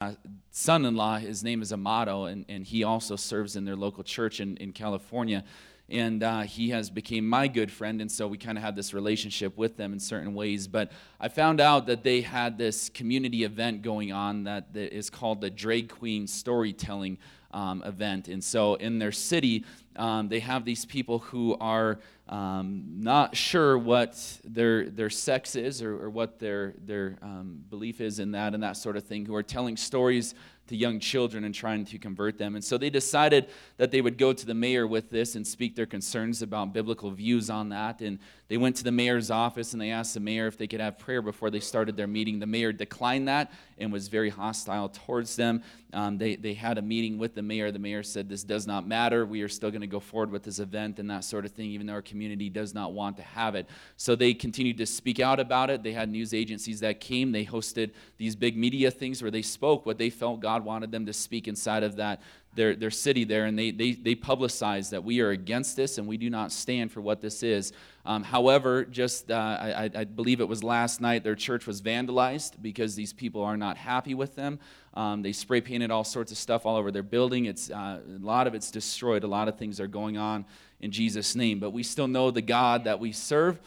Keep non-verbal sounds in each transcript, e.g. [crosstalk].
uh, son-in-law his name is amato and, and he also serves in their local church in, in california. And uh, he has became my good friend and so we kind of had this relationship with them in certain ways. But i found out that they had this community event going on that is called the drag queen storytelling um, event and so in their city um, they have these people who are um, not sure what their their sex is or, or what their their um, belief is in that and that sort of thing who are telling stories to young children and trying to convert them. And so they decided that they would go to the mayor with this and speak their concerns about biblical views on that. And they went to the mayor's office and they asked the mayor if they could have prayer before they started their meeting. The mayor declined that and was very hostile towards them. Um, they, they had a meeting with the mayor. The mayor said, This does not matter. We are still going to go forward with this event and that sort of thing, even though our community does not want to have it. So they continued to speak out about it. They had news agencies that came. They hosted these big media things where they spoke what they felt God wanted them to speak inside of that their, their city there, and they, they, they publicized that we are against this and we do not stand for what this is. Um, however, just uh, I, I, believe it was last night, their church was vandalized because these people are not happy with them. Um, they spray painted all sorts of stuff all over their building. It's, uh, a lot of it's destroyed. A lot of things are going on in Jesus' name. But we still know the God that we serve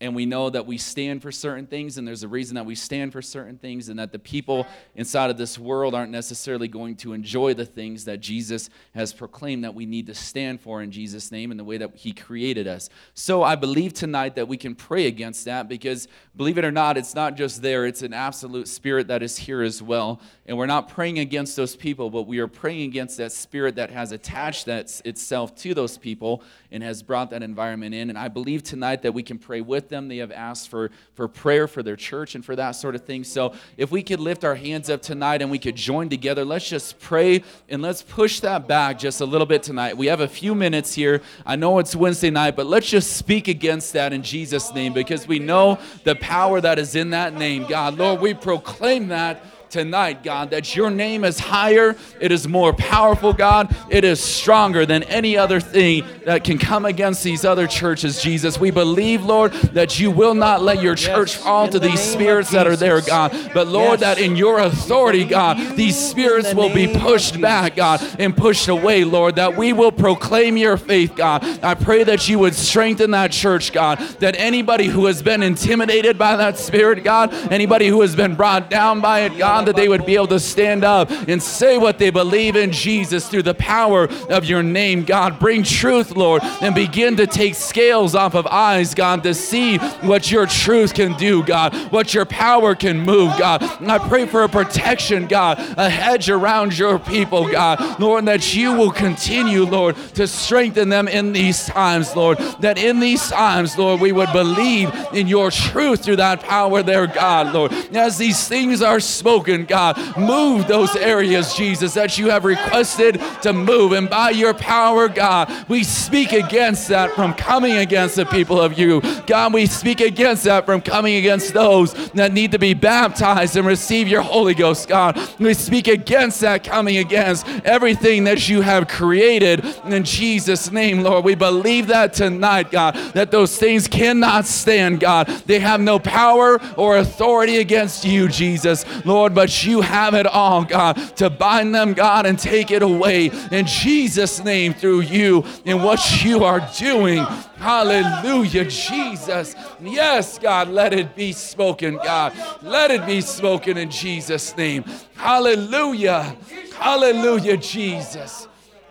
and we know that we stand for certain things and there's a reason that we stand for certain things and that the people inside of this world aren't necessarily going to enjoy the things that Jesus has proclaimed that we need to stand for in Jesus name and the way that he created us. So I believe tonight that we can pray against that because believe it or not it's not just there. It's an absolute spirit that is here as well. And we're not praying against those people but we are praying against that spirit that has attached that itself to those people and has brought that environment in. And I believe tonight that we can pray with them. They have asked for, for prayer for their church and for that sort of thing. So if we could lift our hands up tonight and we could join together, let's just pray and let's push that back just a little bit tonight. We have a few minutes here. I know it's Wednesday night, but let's just speak against that in Jesus' name because we know the power that is in that name. God, Lord, we proclaim that tonight, God, that your name is higher, it is more powerful, God, it is stronger than any other thing that can come against these other churches, Jesus. We believe, Lord, that you will not let your church yes, fall to these spirits that are there, God, but Lord, yes. that in your authority, God, these spirits will be pushed back, God, and pushed away, Lord, that we will proclaim your faith, God. I pray that you would strengthen that church, God, that anybody who has been intimidated by that spirit, God, anybody who has been brought down by it, God, that they would be able to stand up and say what they believe in Jesus through the power of your name, God. Bring truth, Lord, and begin to take scales off of eyes, God, to see what your truth can do, God, what your power can move, God. And I pray for a protection, God, a hedge around your people, God, Lord, that you will continue, Lord, to strengthen them in these times, Lord, that in these times, Lord, we would believe in your truth through that power there, God, Lord. As these things are spoken, broken, God. Move those areas, Jesus, that you have requested to move. And by your power, God, we speak against that from coming against the people of you. God, we speak against that from coming against those that need to be baptized and receive your Holy Ghost, God. We speak against that coming against everything that you have created in Jesus' name, Lord. We believe that tonight, God, that those things cannot stand, God. They have no power or authority against you, Jesus, Lord but you have it all, God, to bind them, God, and take it away in Jesus' name through you and what you are doing. Hallelujah, Jesus. Yes, God, let it be spoken, God. Let it be spoken in Jesus' name. Hallelujah. Hallelujah, Jesus.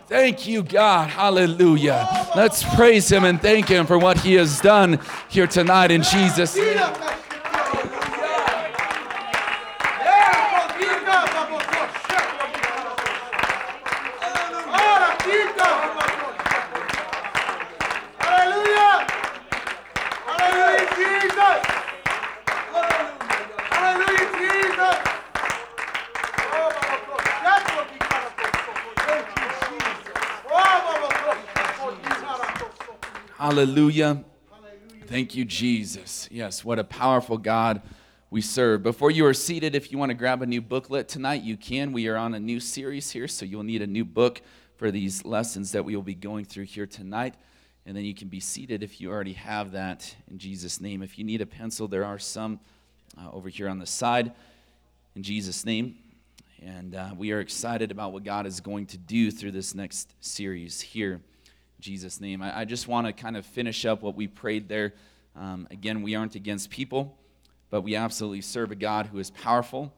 Thank you, God. Hallelujah. Let's praise Him and thank Him for what He has done here tonight in Jesus' name. Hallelujah. Thank you, Jesus. Yes, what a powerful God we serve. Before you are seated, if you want to grab a new booklet tonight, you can. We are on a new series here, so you'll need a new book for these lessons that we will be going through here tonight. And then you can be seated if you already have that in Jesus' name. If you need a pencil, there are some uh, over here on the side in Jesus' name. And uh, we are excited about what God is going to do through this next series here. Jesus' name. I, I just want to kind of finish up what we prayed there. Um, again, we aren't against people, but we absolutely serve a God who is powerful.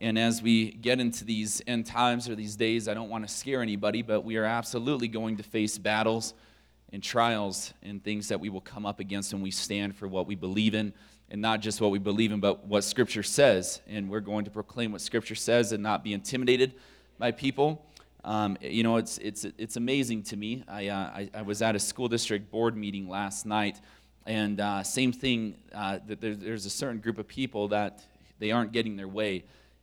And as we get into these end times or these days, I don't want to scare anybody, but we are absolutely going to face battles and trials and things that we will come up against when we stand for what we believe in and not just what we believe in, but what Scripture says. And we're going to proclaim what Scripture says and not be intimidated by people. Um, you know, it's, it's, it's amazing to me. I, uh, I, I, was at a school district board meeting last night, and uh, same thing, uh, that there's, there's a certain group of people that they aren't getting their way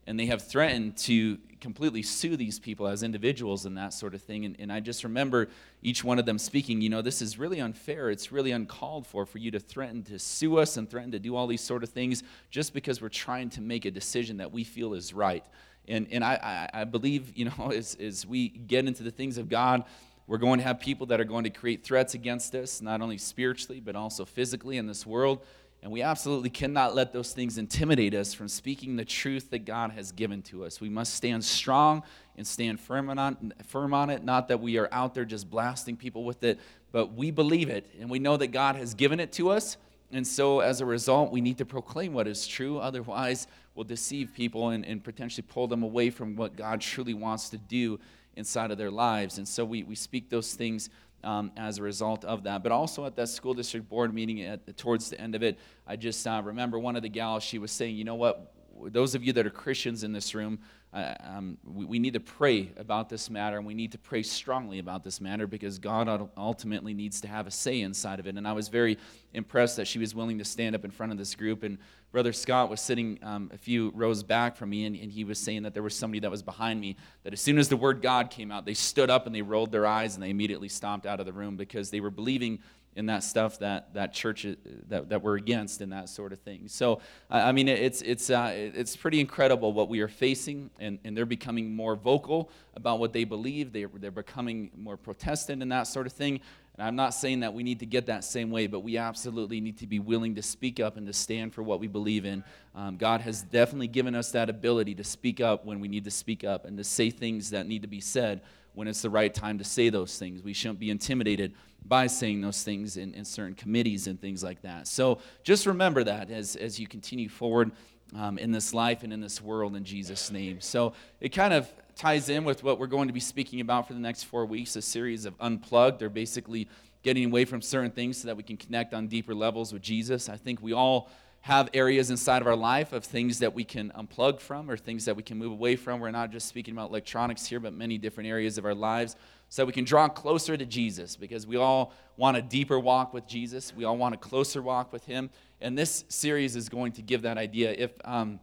and they have threatened to completely sue these people as individuals and that sort of thing. And, and, I just remember each one of them speaking, you know, this is really unfair. It's really uncalled for for you to threaten to sue us and threaten to do all these sort of things just because we're trying to make a decision that we feel is right. And, and I, I, believe, you know, [laughs] as, as we get into the things of God, we're going to have people that are going to create threats against us, not only spiritually, but also physically in this world. And we absolutely cannot let those things intimidate us from speaking the truth that God has given to us. We must stand strong and stand firm on, firm on it. Not that we are out there just blasting people with it, but we believe it and we know that God has given it to us. And so, as a result, we need to proclaim what is true. Otherwise, we'll deceive people and, and potentially pull them away from what God truly wants to do inside of their lives. And so, we, we speak those things um, as a result of that. But also at that school district board meeting, at, towards the end of it, I just uh, remember one of the gals, she was saying, you know what, those of you that are Christians in this room, uh, um, we, we, need to pray about this matter, and we need to pray strongly about this matter because God ultimately needs to have a say inside of it. And I was very impressed that she was willing to stand up in front of this group. And Brother Scott was sitting um, a few rows back from me, and, and he was saying that there was somebody that was behind me, that as soon as the word God came out, they stood up and they rolled their eyes and they immediately stomped out of the room because they were believing in that stuff that that church uh, that, that we're against and that sort of thing. So i mean it's it's uh, it's pretty incredible what we are facing and, and they're becoming more vocal about what they believe. They're, they're becoming more protestant and that sort of thing. And i'm not saying that we need to get that same way but we absolutely need to be willing to speak up and to stand for what we believe in. Um, god has definitely given us that ability to speak up when we need to speak up and to say things that need to be said when it's the right time to say those things. We shouldn't be intimidated by saying those things in, in certain committees and things like that. So just remember that as, as you continue forward um, in this life and in this world in Jesus' name. So it kind of ties in with what we're going to be speaking about for the next four weeks a series of unplugged. They're basically getting away from certain things so that we can connect on deeper levels with Jesus. I think we all have areas inside of our life of things that we can unplug from or things that we can move away from. We're not just speaking about electronics here, but many different areas of our lives so we can draw closer to Jesus because we all want a deeper walk with Jesus. We all want a closer walk with Him. And this series is going to give that idea. If, um,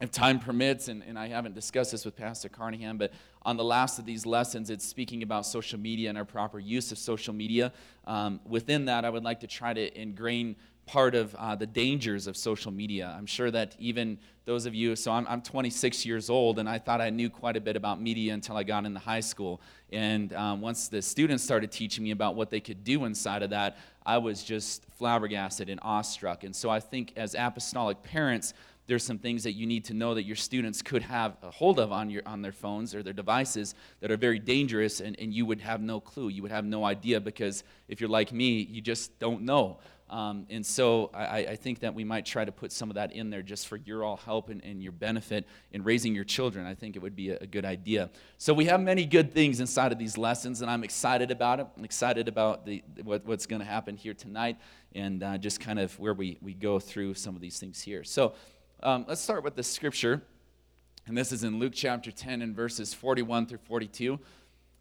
if time permits, and, and I haven't discussed this with Pastor Carnahan, but on the last of these lessons, it's speaking about social media and our proper use of social media. Um, within that, I would like to try to ingrain part of uh, the dangers of social media. I'm sure that even those of you, so I'm, I'm 26 years old, and I thought I knew quite a bit about media until I got into high school. And um, once the students started teaching me about what they could do inside of that, I was just flabbergasted and awestruck. And so I think as apostolic parents, there's some things that you need to know that your students could have a hold of on, your, on their phones or their devices that are very dangerous, and, and you would have no clue. You would have no idea because if you're like me, you just don't know. Um, and so I, I, think that we might try to put some of that in there just for your all help and, and your benefit in raising your children. I think it would be a, a, good idea. So we have many good things inside of these lessons, and I'm excited about it. I'm excited about the, what, what's going to happen here tonight and uh, just kind of where we, we go through some of these things here. So um, let's start with the scripture. And this is in Luke chapter 10 and verses 41 through 42.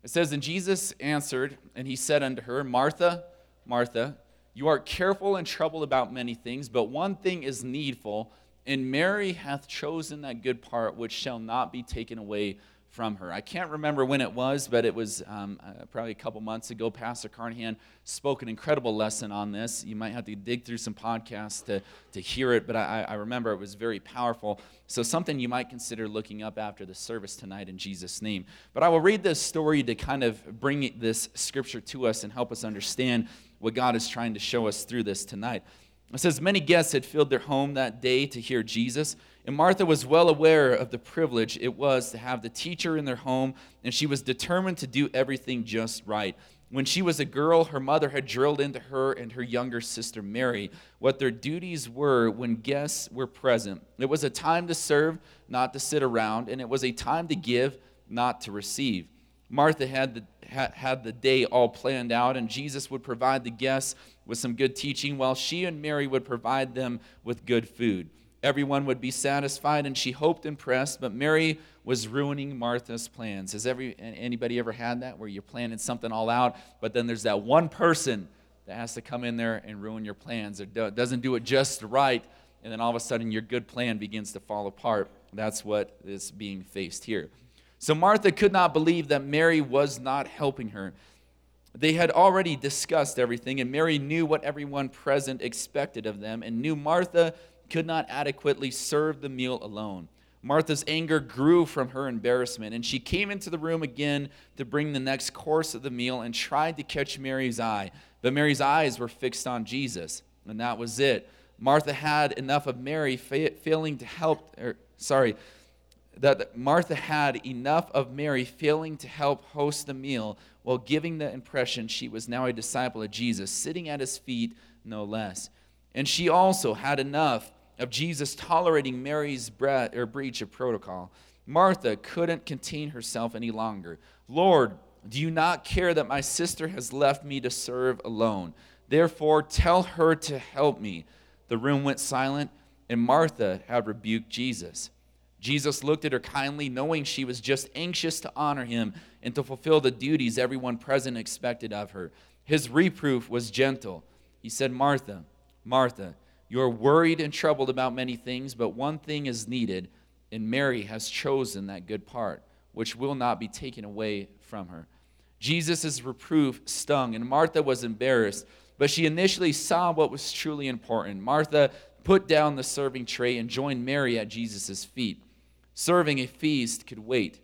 It says, And Jesus answered, and he said unto her, Martha, Martha, you are careful and troubled about many things, but one thing is needful, and Mary hath chosen that good part which shall not be taken away from her. I can't remember when it was, but it was um, uh, probably a couple months ago. Pastor Carnahan spoke an incredible lesson on this. You might have to dig through some podcasts to, to hear it, but I, I remember it was very powerful. So, something you might consider looking up after the service tonight in Jesus' name. But I will read this story to kind of bring this scripture to us and help us understand what God is trying to show us through this tonight. It says, Many guests had filled their home that day to hear Jesus, and Martha was well aware of the privilege it was to have the teacher in their home, and she was determined to do everything just right. When she was a girl, her mother had drilled into her and her younger sister Mary what their duties were when guests were present. It was a time to serve, not to sit around, and it was a time to give, not to receive. Martha had the, had the day all planned out, and Jesus would provide the guests with some good teaching, while she and Mary would provide them with good food. Everyone would be satisfied, and she hoped and pressed, but Mary was ruining Martha's plans. Has every, anybody ever had that where you're planning something all out, but then there's that one person that has to come in there and ruin your plans or doesn't do it just right, and then all of a sudden your good plan begins to fall apart? That's what is being faced here. So Martha could not believe that Mary was not helping her. They had already discussed everything, and Mary knew what everyone present expected of them, and knew Martha could not adequately serve the meal alone. Martha's anger grew from her embarrassment, and she came into the room again to bring the next course of the meal and tried to catch Mary's eye. But Mary's eyes were fixed on Jesus, and that was it. Martha had enough of Mary failing to help, or sorry, that Martha had enough of Mary failing to help host the meal while giving the impression she was now a disciple of Jesus, sitting at his feet no less. And she also had enough of Jesus tolerating Mary's bre- or breach of protocol. Martha couldn't contain herself any longer. Lord, do you not care that my sister has left me to serve alone? Therefore, tell her to help me. The room went silent, and Martha had rebuked Jesus. Jesus looked at her kindly, knowing she was just anxious to honor him and to fulfill the duties everyone present expected of her. His reproof was gentle. He said, Martha, Martha, you are worried and troubled about many things, but one thing is needed, and Mary has chosen that good part, which will not be taken away from her. Jesus' reproof stung, and Martha was embarrassed, but she initially saw what was truly important. Martha put down the serving tray and joined Mary at Jesus' feet. Serving a feast could wait.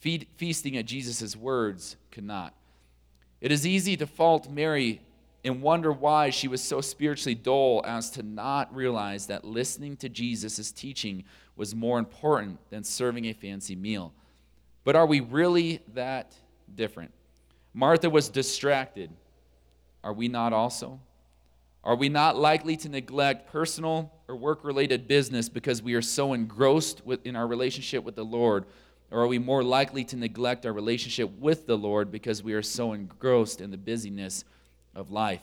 Feasting at Jesus' words could not. It is easy to fault Mary and wonder why she was so spiritually dull as to not realize that listening to Jesus' teaching was more important than serving a fancy meal. But are we really that different? Martha was distracted. Are we not also? Are we not likely to neglect personal or work related business because we are so engrossed with, in our relationship with the Lord? Or are we more likely to neglect our relationship with the Lord because we are so engrossed in the busyness of life?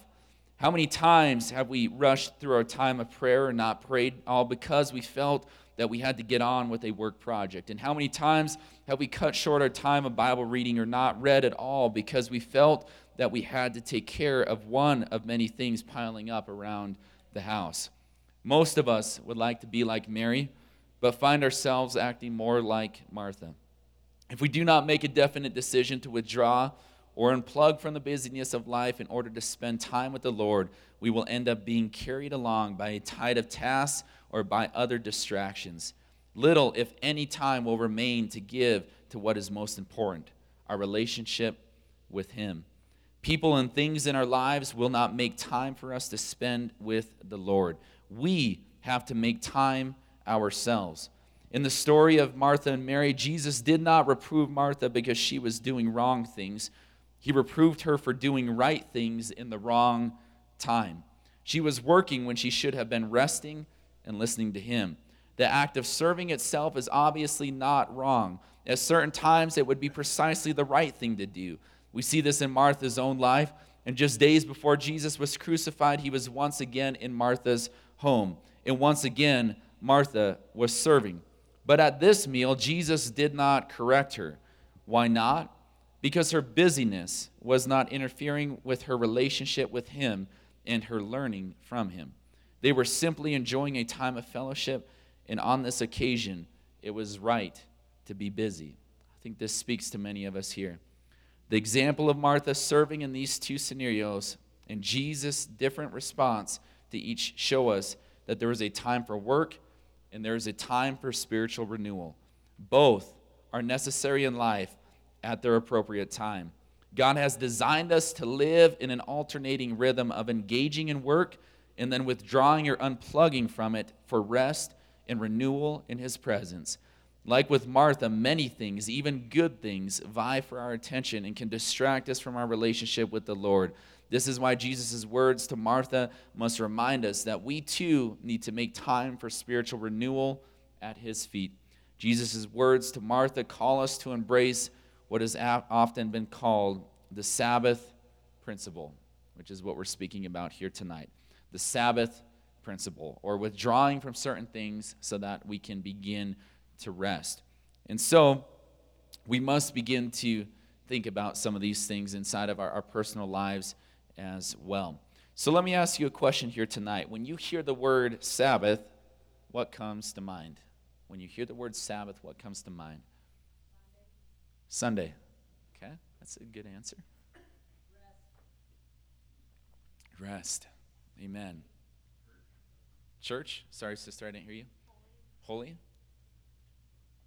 How many times have we rushed through our time of prayer and not prayed, all because we felt that we had to get on with a work project? And how many times have we cut short our time of Bible reading or not read at all because we felt that we had to take care of one of many things piling up around the house. Most of us would like to be like Mary, but find ourselves acting more like Martha. If we do not make a definite decision to withdraw or unplug from the busyness of life in order to spend time with the Lord, we will end up being carried along by a tide of tasks or by other distractions. Little, if any, time will remain to give to what is most important our relationship with Him. People and things in our lives will not make time for us to spend with the Lord. We have to make time ourselves. In the story of Martha and Mary, Jesus did not reprove Martha because she was doing wrong things. He reproved her for doing right things in the wrong time. She was working when she should have been resting and listening to Him. The act of serving itself is obviously not wrong. At certain times, it would be precisely the right thing to do. We see this in Martha's own life. And just days before Jesus was crucified, he was once again in Martha's home. And once again, Martha was serving. But at this meal, Jesus did not correct her. Why not? Because her busyness was not interfering with her relationship with him and her learning from him. They were simply enjoying a time of fellowship, and on this occasion, it was right to be busy. I think this speaks to many of us here. The example of Martha serving in these two scenarios and Jesus' different response to each show us that there is a time for work and there is a time for spiritual renewal. Both are necessary in life at their appropriate time. God has designed us to live in an alternating rhythm of engaging in work and then withdrawing or unplugging from it for rest and renewal in His presence. Like with Martha, many things, even good things, vie for our attention and can distract us from our relationship with the Lord. This is why Jesus' words to Martha must remind us that we too need to make time for spiritual renewal at his feet. Jesus' words to Martha call us to embrace what has often been called the Sabbath principle, which is what we're speaking about here tonight. The Sabbath principle, or withdrawing from certain things so that we can begin to rest. And so we must begin to think about some of these things inside of our, our personal lives as well. So let me ask you a question here tonight. When you hear the word Sabbath, what comes to mind? When you hear the word Sabbath, what comes to mind? Sunday. Okay, that's a good answer. Rest. Amen. Church? Sorry, sister, I didn't hear you. Holy?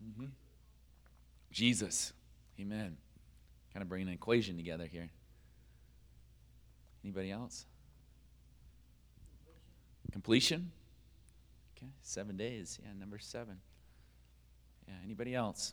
Mm-hmm. Jesus. Amen. Kind of bringing an equation together here. Anybody else? Completion? Okay, seven days. Yeah, number seven. Yeah, anybody else?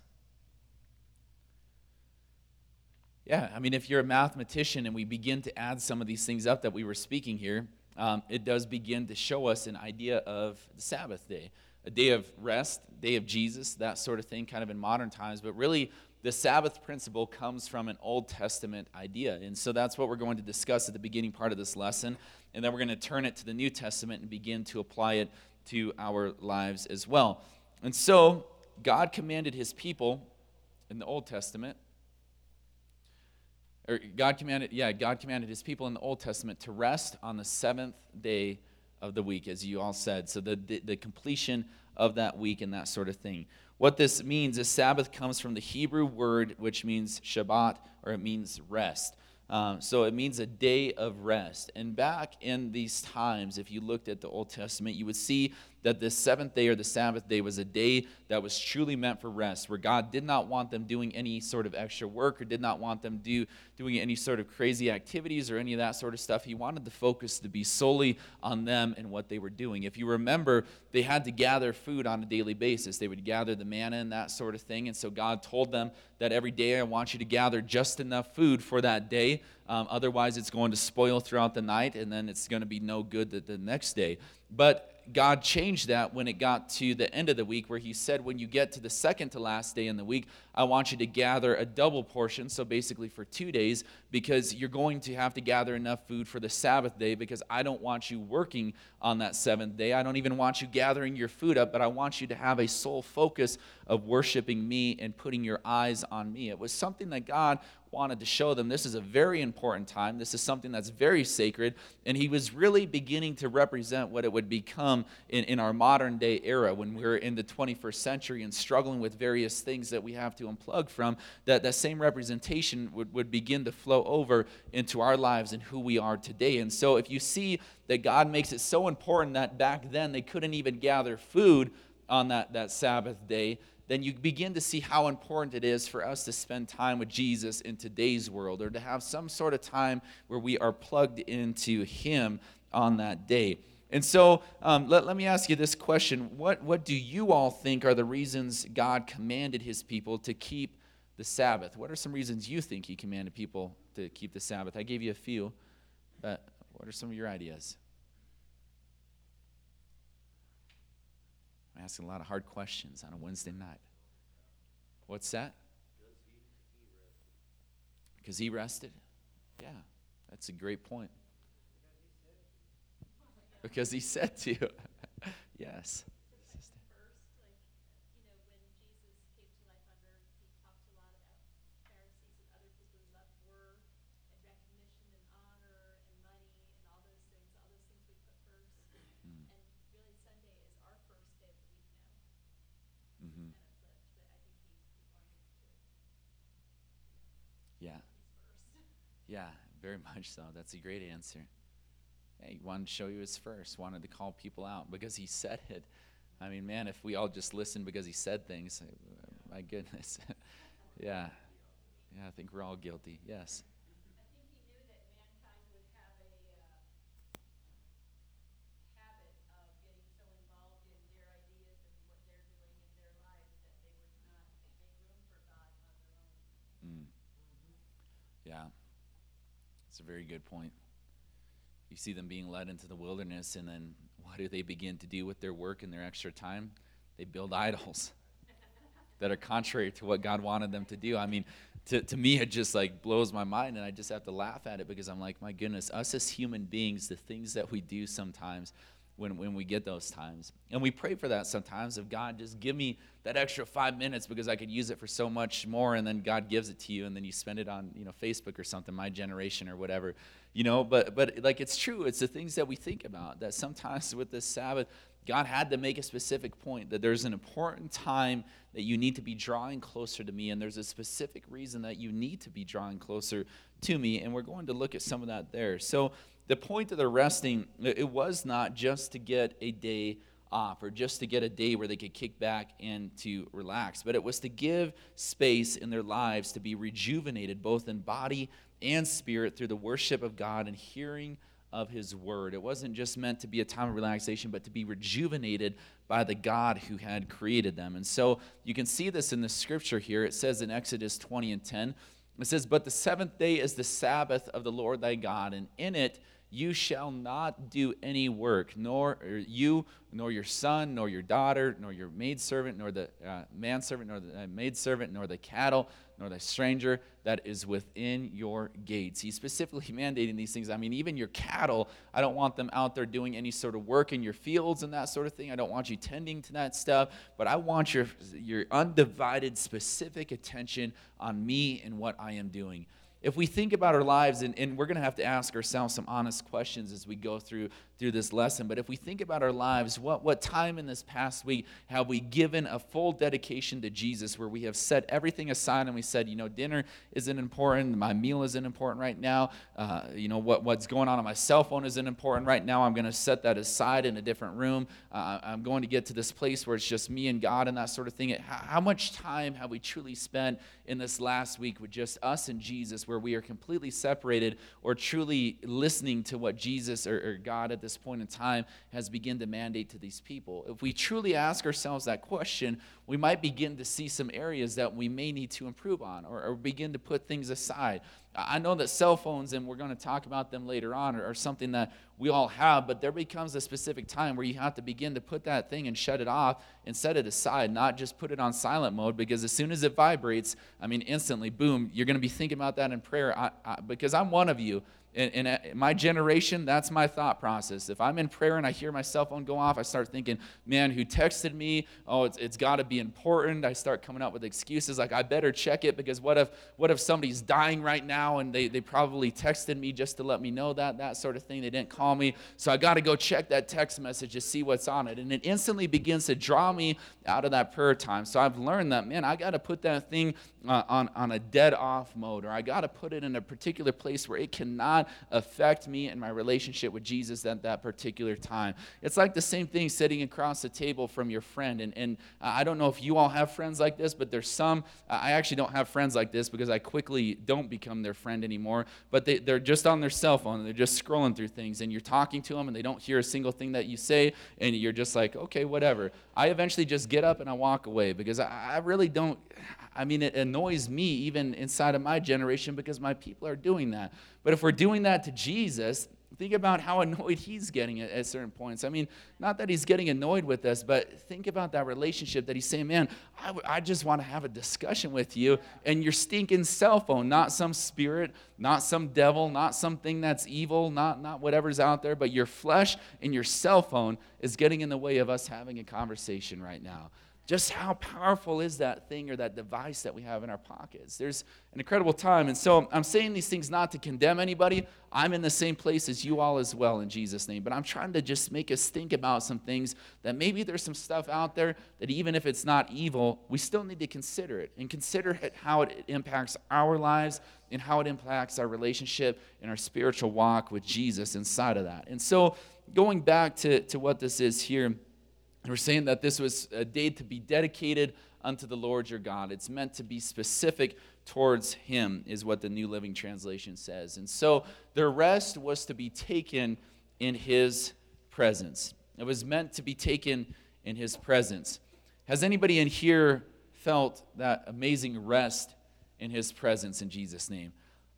Yeah, I mean, if you're a mathematician and we begin to add some of these things up that we were speaking here, um, it does begin to show us an idea of the Sabbath day, a day of rest, day of Jesus, that sort of thing, kind of in modern times. But really, the Sabbath principle comes from an Old Testament idea. And so that's what we're going to discuss at the beginning part of this lesson. And then we're going to turn it to the New Testament and begin to apply it to our lives as well. And so God commanded his people in the Old Testament, or God commanded, yeah, God commanded his people in the Old Testament to rest on the seventh day of the week, as you all said. So the, the, the completion of that week and that sort of thing. What this means is Sabbath comes from the Hebrew word which means Shabbat or it means rest. Um, so it means a day of rest. And back in these times, if you looked at the Old Testament, you would see that the seventh day or the Sabbath day was a day that was truly meant for rest, where God did not want them doing any sort of extra work or did not want them do, doing any sort of crazy activities or any of that sort of stuff. He wanted the focus to be solely on them and what they were doing. If you remember, they had to gather food on a daily basis. They would gather the manna and that sort of thing. And so God told them that every day I want you to gather just enough food for that day. Um, otherwise, it's going to spoil throughout the night, and then it's going to be no good the, the next day. But God changed that when it got to the end of the week, where He said, when you get to the second to last day in the week, I want you to gather a double portion, so basically for two days, because you're going to have to gather enough food for the Sabbath day, because I don't want you working on that seventh day. I don't even want you gathering your food up, but I want you to have a sole focus of worshiping me and putting your eyes on me. It was something that God wanted to show them this is a very important time. This is something that's very sacred. And he was really beginning to represent what it would become in, in our modern day era when we're in the 21st century and struggling with various things that we have to unplug from. That, that same representation would, would begin to flow over into our lives and who we are today. And so if you see that God makes it so important that back then they couldn't even gather food on that, that Sabbath day then you begin to see how important it is for us to spend time with Jesus in today's world or to have some sort of time where we are plugged into Him on that day. And so um, let, let me ask you this question what, what do you all think are the reasons God commanded His people to keep the Sabbath? What are some reasons you think He commanded people to keep the Sabbath? I gave you a few, but what are some of your ideas? I'm asking a lot of hard questions on a Wednesday night. What's that? Because he rested? Yeah, that's a great point. Because he said to. You, [laughs] yes. Yeah, very [laughs] much so. That's a great answer. he wanted to show you his first, wanted to call people out because he said it. I mean, man, if we all just listened because he said things, [laughs] my goodness. [laughs] yeah. Yeah, I think we're all guilty. Yes. Yeah. It's a very good point. You see them being led into the wilderness, and then what do they begin to do with their work and their extra time? They build idols [laughs] that are contrary to what God wanted them to do. I mean, to, to me, it just like blows my mind, and I just have to laugh at it because I'm like, my goodness, us as human beings, the things that we do sometimes when, when we get those times. And we pray for that sometimes of God, just give me that extra five minutes because I could use it for so much more. And then God gives it to you, and then you spend it on, you know, Facebook or something, my generation or whatever, you know. But, but like, it's true. It's the things that we think about that sometimes with this Sabbath, God had to make a specific point that there's an important time that you need to be drawing closer to me, and there's a specific reason that you need to be drawing closer to me. And we're going to look at some of that there. So, the point of the resting, it was not just to get a day off or just to get a day where they could kick back and to relax, but it was to give space in their lives to be rejuvenated both in body and spirit through the worship of God and hearing of His Word. It wasn't just meant to be a time of relaxation, but to be rejuvenated by the God who had created them. And so you can see this in the scripture here. It says in Exodus 20 and 10, it says, But the seventh day is the Sabbath of the Lord thy God, and in it you shall not do any work, nor you, nor your son, nor your daughter, nor your maidservant, nor the uh, manservant, nor the uh, maidservant, nor the cattle, nor the stranger that is within your gates. He's specifically [laughs] mandating these things. I mean, even your cattle, I don't want them out there doing any sort of work in your fields and that sort of thing. I don't want you tending to that stuff, but I want your, your undivided, specific attention on me and what I am doing if we think about our lives, and, and we're going to have to ask ourselves some honest questions as we go through through this lesson. But if we think about our lives, what, what time in this past week have we given a full dedication to Jesus where we have set everything aside and we said, you know, dinner isn't important, my meal isn't important right now, uh, you know, what, what's going on on my cell phone isn't important right now. I'm going to set that aside in a different room. Uh, I'm going to get to this place where it's just me and God and that sort of thing. How, how much time have we truly spent in this last week with just us and Jesus where we are completely separated or truly listening to what Jesus or, or God at this point in time has begun to mandate to these people. If we truly ask ourselves that question, we might begin to see some areas that we may need to improve on or, or begin to put things aside. I know that cell phones, and we're going to talk about them later on, are, are, something that we all have, but there becomes a specific time where you have to begin to put that thing and shut it off and set it aside, not just put it on silent mode, because as soon as it vibrates, I mean, instantly, boom, you're going to be thinking about that in prayer. I, I, because I'm one of you in, in, uh, my generation, that's my thought process. If I'm in prayer and I hear my cell phone go off, I start thinking, man, who texted me? Oh, it's, it's got to be important. I start coming up with excuses like, I better check it because what if, what if somebody's dying right now and they, they probably texted me just to let me know that, that sort of thing. They didn't call me. So I got to go check that text message to see what's on it. And it instantly begins to draw me out of that prayer time. So I've learned that, man, I got to put that thing uh, on, on a dead off mode or I got to put it in a particular place where it cannot affect me and my relationship with Jesus at that particular time. It's like the same thing sitting across the table from your friend. And, and I don't know if you all have friends like this, but there's some, I actually don't have friends like this because I quickly don't become their friend anymore. But they, they're just on their cell phone and they're just scrolling through things. And you're talking to them and they don't hear a single thing that you say. And you're just like, okay, whatever. I eventually just get up and I walk away because I, I really don't, I mean, it annoys me even inside of my generation because my people are doing that. But if we're doing that to Jesus, think about how annoyed he's getting at, at, certain points. I mean, not that he's getting annoyed with us, but think about that relationship that he's saying, man, I, w- I just want to have a discussion with you. And your stinking cell phone, not some spirit, not some devil, not something that's evil, not, not whatever's out there, but your flesh and your cell phone is getting in the way of us having a conversation right now. Just how powerful is that thing or that device that we have in our pockets? There's an incredible time. And so I'm saying these things not to condemn anybody. I'm in the same place as you all as well in Jesus' name. But I'm trying to just make us think about some things that maybe there's some stuff out there that even if it's not evil, we still need to consider it and consider it, how it impacts our lives and how it impacts our relationship and our spiritual walk with Jesus inside of that. And so going back to, to what this is here we're saying that this was a day to be dedicated unto the Lord your God. It's meant to be specific towards Him, is what the New Living Translation says. And so their rest was to be taken in His presence. It was meant to be taken in His presence. Has anybody in here felt that amazing rest in His presence in Jesus' name?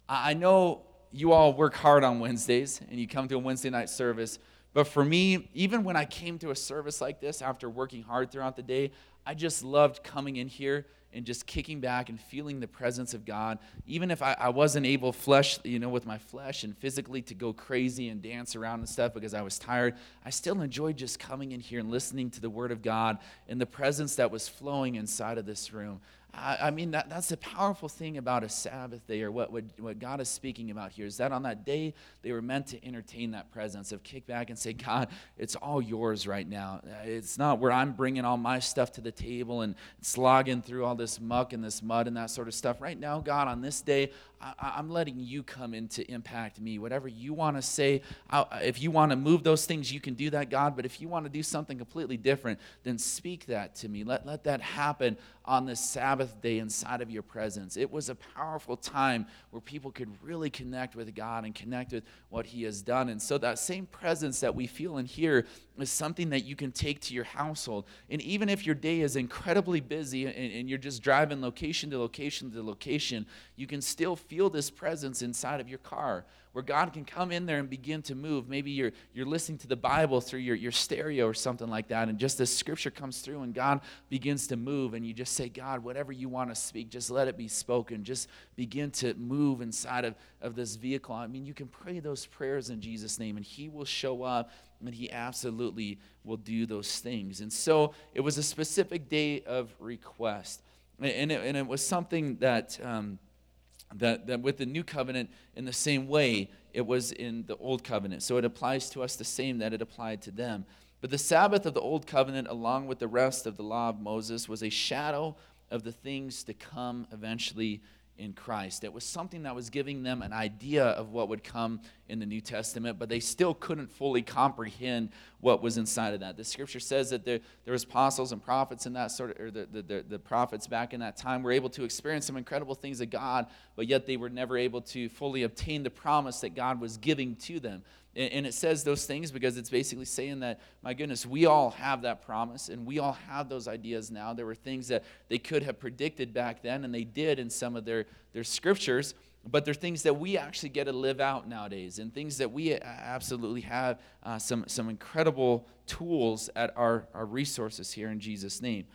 I know you all work hard on Wednesdays and you come to a Wednesday night service, but for me, even when I came to a service like this after working hard throughout the day, I just loved coming in here and just kicking back and feeling the presence of God. Even if I, I, wasn't able, flesh, you know, with my flesh and physically to go crazy and dance around and stuff because I was tired, I still enjoyed just coming in here and listening to the Word of God and the presence that was flowing inside of this room. I, I mean, that, that's a powerful thing about a Sabbath day, or what, what, what God is speaking about here, is that on that day, they were meant to entertain that presence of kick back and say, God, it's all yours right now. It's not where I'm bringing all my stuff to the table and slogging through all this muck and this mud and that sort of stuff. Right now, God, on this day, I, am letting you come in to impact me. Whatever you want to say, I, if you want to move those things, you can do that, God. But if you want to do something completely different, then speak that to me. Let, let that happen on this Sabbath day inside of your presence. It was a powerful time where people could really connect with God and connect with what He has done. And so that same presence that we feel in here is something that you can take to your household. And even if your day is incredibly busy and, and you're just driving location to location to location, you can still feel this presence inside of your car where God can come in there and begin to move. Maybe you're, you're listening to the Bible through your, your stereo or something like that, and just this scripture comes through and God begins to move, and you just say, God, whatever you want to speak, just let it be spoken. Just begin to move inside of, of this vehicle. I mean, you can pray those prayers in Jesus' name, and He will show up, and He absolutely will do those things. And so it was a specific day of request. And it, and it was something that. Um, that, that with the new covenant, in the same way, it was in the old covenant. So it applies to us the same that it applied to them. But the Sabbath of the old covenant, along with the rest of the law of Moses, was a shadow of the things to come eventually in Christ. It was something that was giving them an idea of what would come in the New Testament, but they still couldn't fully comprehend what was inside of that. The scripture says that there, there was apostles and prophets in that sort of, or the, the, the, the prophets back in that time were able to experience some incredible things of God, but yet they were never able to fully obtain the promise that God was giving to them. And it says those things because it's basically saying that, my goodness, we all have that promise and we all have those ideas now. There were things that they could have predicted back then, and they did in some of their, their scriptures, but they're things that we actually get to live out nowadays and things that we absolutely have uh, some, some incredible tools at our, our resources here in Jesus' name.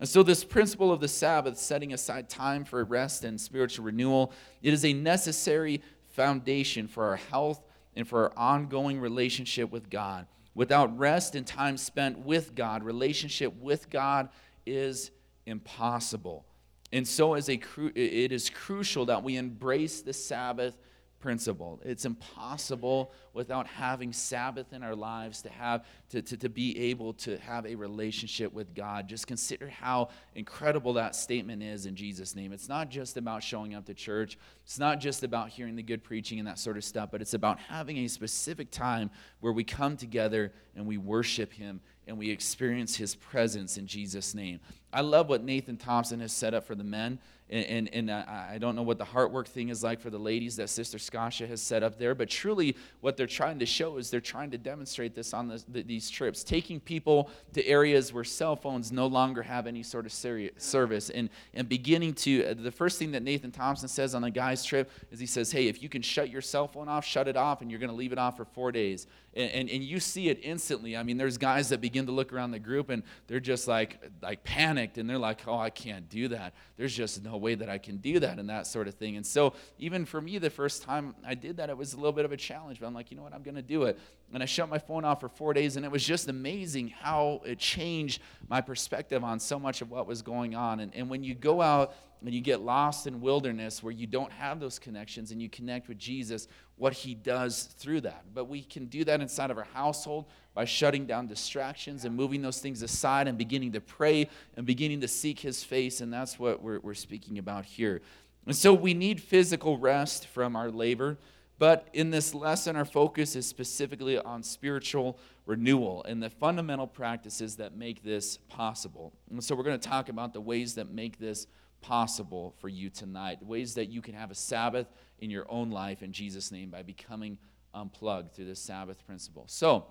And so, this principle of the Sabbath, setting aside time for rest and spiritual renewal, it is a necessary foundation for our health and for our ongoing relationship with God. Without rest and time spent with God, relationship with God is impossible. And so as a it is crucial that we embrace the Sabbath principle. It's impossible without having Sabbath in our lives to have to, to, to be able to have a relationship with God. Just consider how incredible that statement is in Jesus' name. It's not just about showing up to church, it's not just about hearing the good preaching and that sort of stuff, but it's about having a specific time where we come together and we worship Him and we experience His presence in Jesus' name. I love what Nathan Thompson has set up for the men. And, and, and I don't know what the heart work thing is like for the ladies that Sister Skasha has set up there, but truly what they're trying to show is they're trying to demonstrate this on the, these trips, taking people to areas where cell phones no longer have any sort of service, and, and beginning to, uh, the first thing that Nathan Thompson says on a guy's trip is he says, hey, if you can shut your cell phone off, shut it off, and you're going to leave it off for four days. And, and, and you see it instantly. I mean, there's guys that begin to look around the group and they're just like, like panicked, and they're like, oh, I can't do that. There's just no way that I can do that and that sort of thing. And so, even for me, the first time I did that, it was a little bit of a challenge, but I'm like, you know what, I'm going to do it. And I shut my phone off for four days, and it was just amazing how it changed my perspective on so much of what was going on. And, and when you go out and you get lost in wilderness where you don't have those connections and you connect with Jesus, what he does through that. But we can do that inside of our household by shutting down distractions and moving those things aside and beginning to pray and beginning to seek his face. And that's what we're, we're speaking about here. And so we need physical rest from our labor. But in this lesson, our focus is specifically on spiritual renewal and the fundamental practices that make this possible. And so we're going to talk about the ways that make this possible for you tonight, ways that you can have a Sabbath in your own life in Jesus' name by becoming unplugged through the Sabbath principle. So,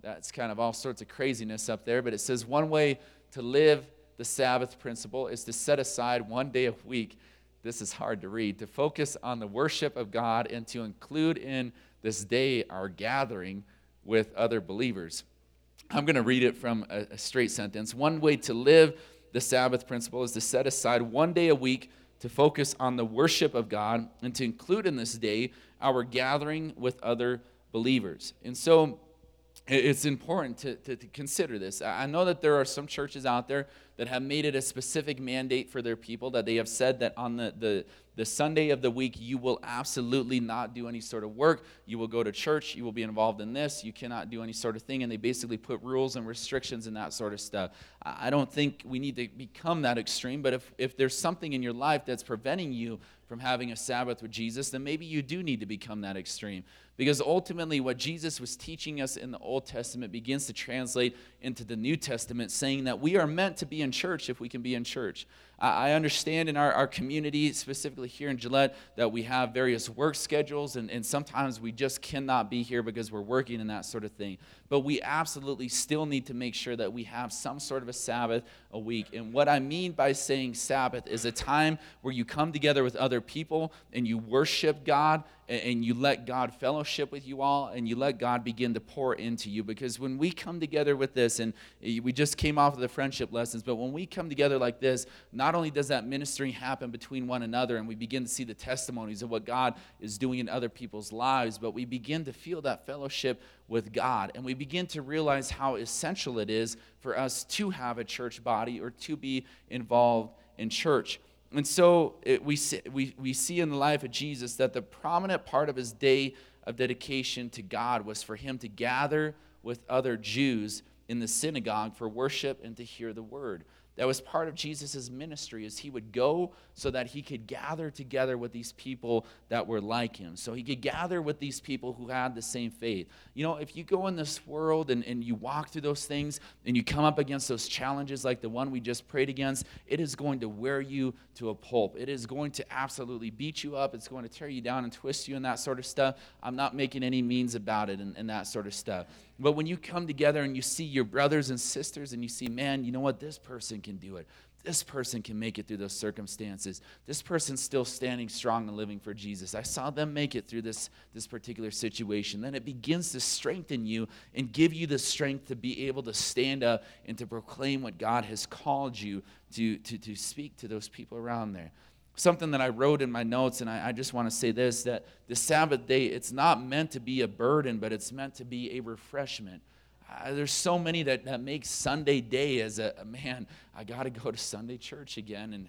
that's kind of all sorts of craziness up there, but it says one way to live the Sabbath principle is to set aside one day a week this is hard to read, to focus on the worship of God and to include in this day our gathering with other believers. I'm going to read it from a, a straight sentence. One way to live the Sabbath principle is to set aside one day a week to focus on the worship of God and to include in this day our gathering with other believers. And so it's important to, to, to, consider this. I know that there are some churches out there that have made it a specific mandate for their people, that they have said that on the, the, the Sunday of the week, you will absolutely not do any sort of work. You will go to church, you will be involved in this, you cannot do any sort of thing. And they basically put rules and restrictions and that sort of stuff. I don't think we need to become that extreme, but if, if there's something in your life that's preventing you from having a Sabbath with Jesus, then maybe you do need to become that extreme. Because ultimately, what Jesus was teaching us in the Old Testament begins to translate into the New Testament, saying that we are meant to be in church if we can be in church. I understand in our, our community, specifically here in Gillette, that we have various work schedules, and, and sometimes we just cannot be here because we're working and that sort of thing. But we absolutely still need to make sure that we have some sort of a Sabbath a week. And what I mean by saying Sabbath is a time where you come together with other people and you worship God and you let God fellowship with you all and you let God begin to pour into you. Because when we come together with this, and we just came off of the friendship lessons, but when we come together like this, not only does that ministry happen between one another and we begin to see the testimonies of what God is doing in other people's lives, but we begin to feel that fellowship with God. And we begin to realize how essential it is for us to have a church body or to be involved in church. And so it, we, see, we, we see in the life of Jesus that the prominent part of his day of dedication to God was for him to gather with other Jews in the synagogue for worship and to hear the word. That was part of Jesus' ministry is he would go so that he could gather together with these people that were like him. So he could gather with these people who had the same faith. You know, if you go in this world and, and you walk through those things and you come up against those challenges like the one we just prayed against, it is going to wear you to a pulp. It is going to absolutely beat you up. It's going to tear you down and twist you and that sort of stuff. I'm not making any means about it and, and that sort of stuff. But when you come together and you see your brothers and sisters and you see, man, you know what? This person can do it. This person can make it through those circumstances. This person's still standing strong and living for Jesus. I saw them make it through this, this particular situation. Then it begins to strengthen you and give you the strength to be able to stand up and to proclaim what God has called you to, to, to speak to those people around there something that I wrote in my notes, and I, I just want to say this that the Sabbath day, it's not meant to be a burden, but it's meant to be a refreshment. Uh, there's so many that, that make Sunday day as a, a man, I got to go to Sunday church again. And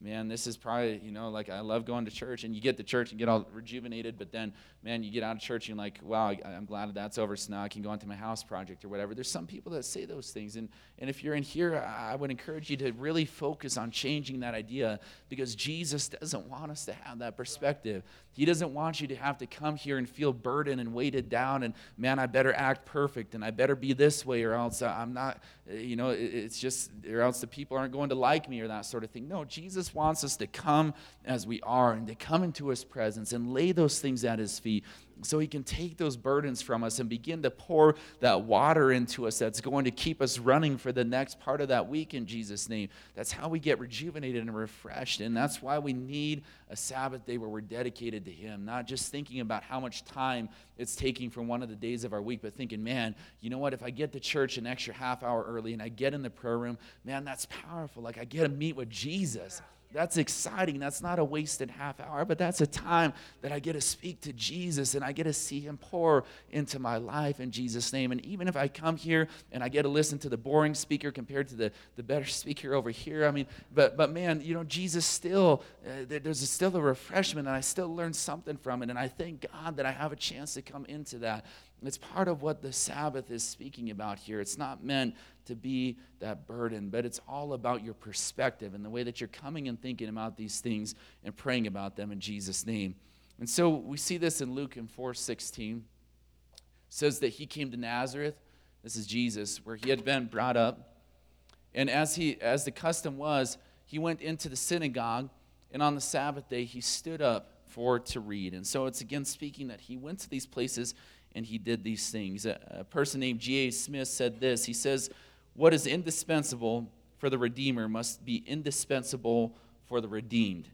man, this is probably, you know, like I love going to church and you get to church and get all rejuvenated, but then, man, you get out of church and you're like, wow, I'm glad that's over. So now I can go on to my house project or whatever. There's some people that say those things. And, and if you're in here, I would encourage you to really focus on changing that idea because Jesus doesn't want us to have that perspective. He doesn't want you to have to come here and feel burdened and weighted down and, man, I better act perfect and I better be this way or else I'm not, eh, you know, it's just, or else the people aren't going to like me or that sort of thing. No, Jesus wants us to come as we are and to come into his presence and lay those things at his feet so he can take those burdens from us and begin to pour that water into us that's going to keep us running for the next part of that week in Jesus' name. That's how we get rejuvenated and refreshed. And that's why we need a Sabbath day where we're dedicated to him, not just thinking about how much time it's taking from one of the days of our week, but thinking, man, you know what? If I get to church an extra half hour early and I get in the prayer room, man, that's powerful. Like I get to meet with Jesus. That's exciting. That's not a wasted half hour, but that's a time that I get to speak to Jesus and I get to see him pour into my life in Jesus' name. And even if I come here and I get to listen to the boring speaker compared to the, the better [laughs] speaker over here, I mean, but, but man, you know, Jesus still, uh, there's still a refreshment and I still learn something from it. And I thank God that I have a chance to come into that. It's part of what the Sabbath is speaking about here. It's not meant to be that burden, but it's all about your perspective and the way that you're coming and thinking about these things and praying about them in Jesus' name. And so we see this in Luke in 4:16. says that he came to Nazareth. This is Jesus, where he had been brought up. And as he as the custom was, he went into the synagogue, and on the Sabbath day he stood up for to read. And so it's again speaking that he went to these places and he did these things. A, person named G.A. Smith said this. He says, What is indispensable for the Redeemer must be indispensable for the redeemed.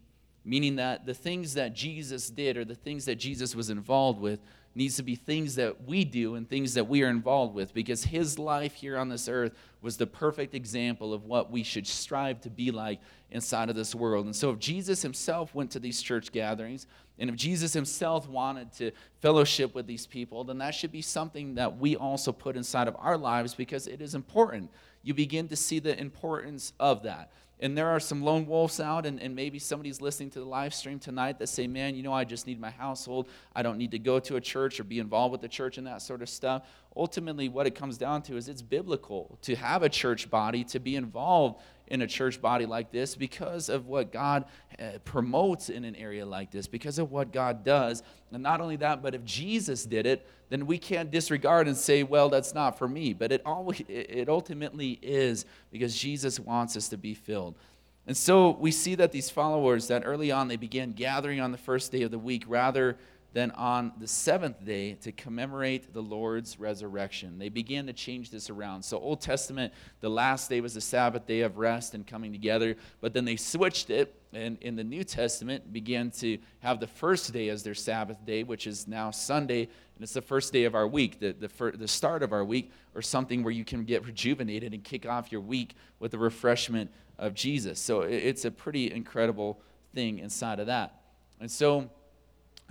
meaning that the things that Jesus did or the things that Jesus was involved with needs to be things that we do and things that we are involved with because his life here on this earth was the perfect example of what we should strive to be like inside of this world. And so, if Jesus himself went to these church gatherings, and if Jesus himself wanted to fellowship with these people, then that should be something that we also put inside of our lives because it is important. You begin to see the importance of that and there are some lone wolves out, and, and maybe somebody's listening to the live stream tonight that say, Man, you know, I just need my household. I don't need to go to a church or be involved with the church and that sort of stuff. Ultimately, what it comes down to is it's biblical to have a church body, to be involved in a church body like this because of what God uh, promotes in an area like this, because of what God does. And not only that, but if Jesus did it, then we can't disregard and say, well, that's not for me. But it, always, it ultimately is because Jesus wants us to be filled. And so we see that these followers, that early on they began gathering on the first day of the week rather than on the seventh day to commemorate the Lord's resurrection. They began to change this around. So, Old Testament, the last day was the Sabbath day of rest and coming together, but then they switched it and in the New Testament began to have the first day as their Sabbath day, which is now Sunday, and it's the first day of our week, the, the, fir- the start of our week, or something where you can get rejuvenated and kick off your week with the refreshment of Jesus. So it's a pretty incredible thing inside of that. And so,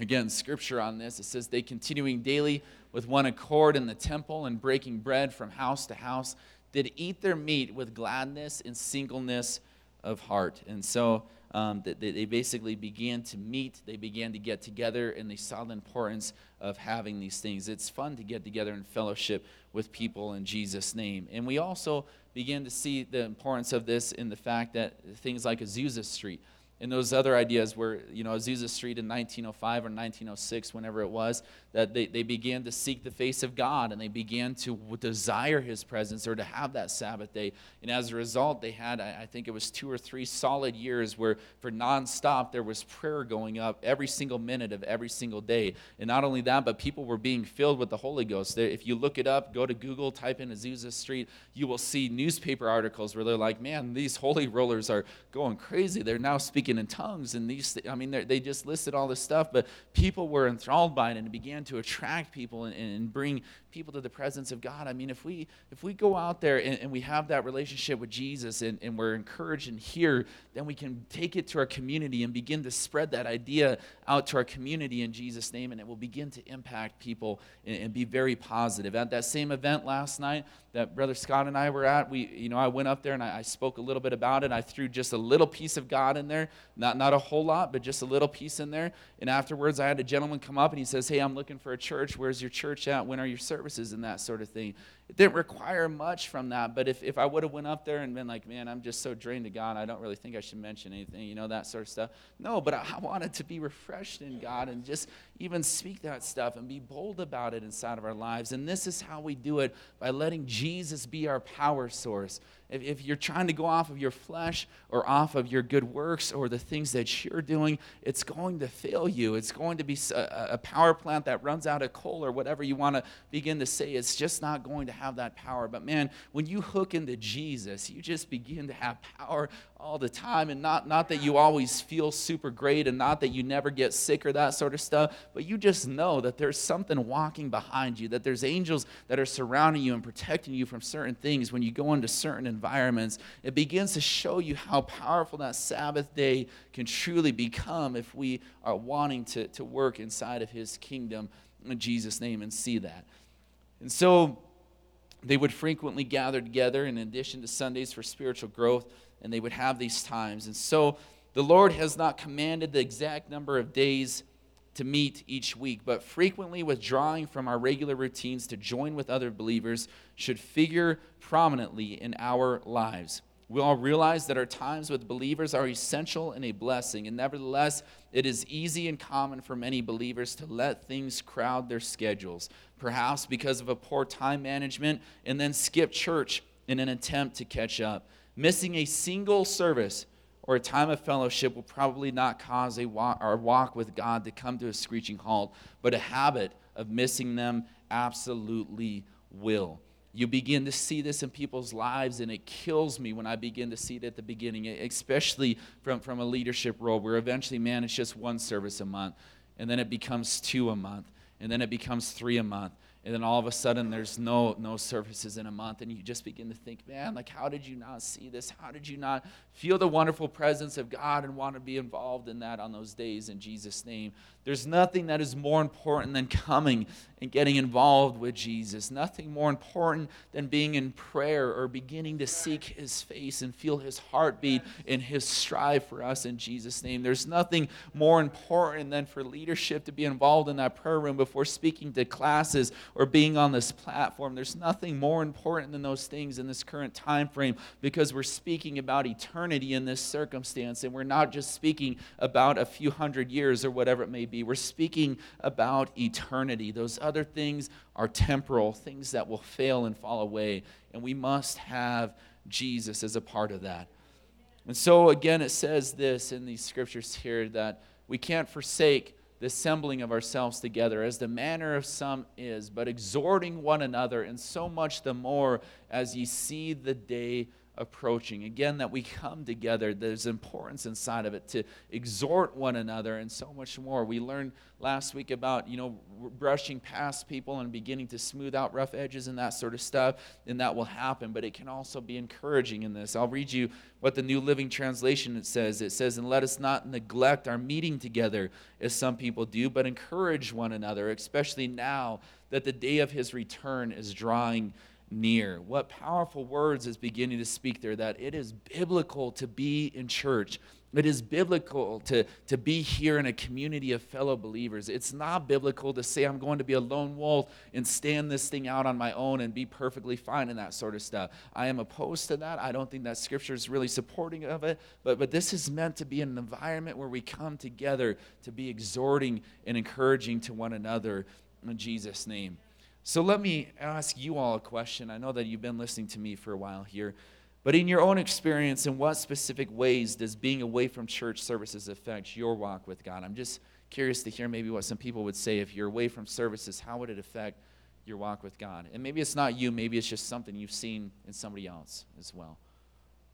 Again, scripture on this it says, They continuing daily with one accord in the temple and breaking bread from house to house, did eat their meat with gladness and singleness of heart. And so um, they, they basically began to meet, they began to get together, and they saw the importance of having these things. It's fun to get together and fellowship with people in Jesus' name. And we also begin to see the importance of this in the fact that things like Azusa Street and those other ideas were, you know, Azusa Street in 1905 or 1906, whenever it was, that they, they began to seek the face of God and they began to desire his presence or to have that Sabbath day. And as a result, they had, I think it was two or three solid years where for nonstop there was prayer going up every single minute of every single day. And not only that, but people were being filled with the Holy Ghost. If you look it up, go to Google, type in Azusa Street, you will see newspaper articles where they're like, man, these holy rollers are going crazy. They're now speaking in tongues and these i mean they just listed all this stuff but people were enthralled by it and it began to attract people and, and bring people to the presence of god i mean if we if we go out there and, and we have that relationship with jesus and, and we're encouraged and here then we can take it to our community and begin to spread that idea out to our community in jesus name and it will begin to impact people and, and be very positive at that same event last night that brother scott and i were at we you know i went up there and I, I spoke a little bit about it i threw just a little piece of god in there not, not a whole lot, but just a little piece in there. And afterwards, I had a gentleman come up and he says, Hey, I'm looking for a church. Where's your church at? When are your? And that sort of thing. It didn't require much from that, but if, if I would have went up there and been like, Man, I'm just so drained to God, I don't really think I should mention anything, you know, that sort of stuff. No, but I, I wanted to be refreshed in God and just even speak that stuff and be bold about it inside of our lives. And this is how we do it by letting Jesus be our power source if, if you're trying to go off of your flesh or off of your good works or the things that you're doing, it's going to fail you. It's going to be a, a power plant that runs out of coal or whatever you want to begin to say. It's just not going to have that power. But man, when you hook into Jesus, you just begin to have power all the time. And not, not that you always feel super great and not that you never get sick or that sort of stuff but you just know that there's something walking behind you that there's angels that are surrounding you and protecting you from certain things. When you go into certain environments it begins to show you how powerful that sabbath day can truly become if we are wanting to, to work inside of his kingdom in jesus name and see that. And so they would frequently gather together in addition to sundays for spiritual growth and they would have these times. And so the Lord has not commanded the exact number of days to meet each week, but frequently withdrawing from our regular routines to join with other believers should figure prominently in our lives. We all realize that our times with believers are essential and a blessing, and nevertheless, it is easy and common for many believers to let things crowd their schedules, perhaps because of a poor time management, and then skip church in an attempt to catch up. Missing a single service or a time of fellowship will probably not cause a walk, our walk with God to come to a screeching halt, but a habit of missing them absolutely will. you begin to see this in people's lives, and it kills me when I begin to see it at the beginning, especially from, from a leadership role where eventually, man, it's just one service a month, and then it becomes two a month, and then it becomes three a month. And then all of a sudden there's no no services in a month. And you just begin to think man like how did you not see this? How did you not feel the wonderful presence of god and want to be involved in that on those days in jesus name there's nothing that is more important than coming and getting involved with jesus nothing more important than being in prayer or beginning to seek his face and feel his heartbeat and his strive for us in jesus name there's nothing more important than for leadership to be involved in that prayer room before speaking to classes or being on this platform. There's nothing more important than those things in this current time frame because we're speaking about eternity in this circumstance and we're not just speaking about a few hundred years or whatever it may be. We're speaking about eternity. Those other things are temporal, things that will fail and fall away, and we must have Jesus as a part of that. And so, again, it says this in these scriptures here that we can't forsake the assembling of ourselves together, as the manner of some is, but exhorting one another, and so much the more as ye see the day approaching. Again, that we come together, there's importance inside of it to exhort one another and so much more. We learned last week about, you know, brushing past people and beginning to smooth out rough edges and that sort of stuff, and that will happen, but it can also be encouraging in this. I'll read you what the New Living Translation says. It says, "And let us not neglect our meeting together as some people do, but encourage one another, especially now that the day of his return is drawing near. What powerful words is beginning to speak there that it is biblical to be in church. It is biblical to, to be here in a community of fellow believers. It's not biblical to say I'm going to be a lone wolf and stand this thing out on my own and be perfectly fine and that sort of stuff. I am opposed to that. I don't think that scripture is really supporting of it. But, but this is meant to be an environment where we come together to be exhorting and encouraging to one another in Jesus' name. So let me ask you all a question. I know that you've been listening to me for a while here, but in your own experience, in what specific ways does being away from church services affect your walk with God? I'm just curious to hear maybe what some people would say if you're away from services, how would it affect your walk with God? And maybe it's not you, maybe it's just something you've seen in somebody else as well.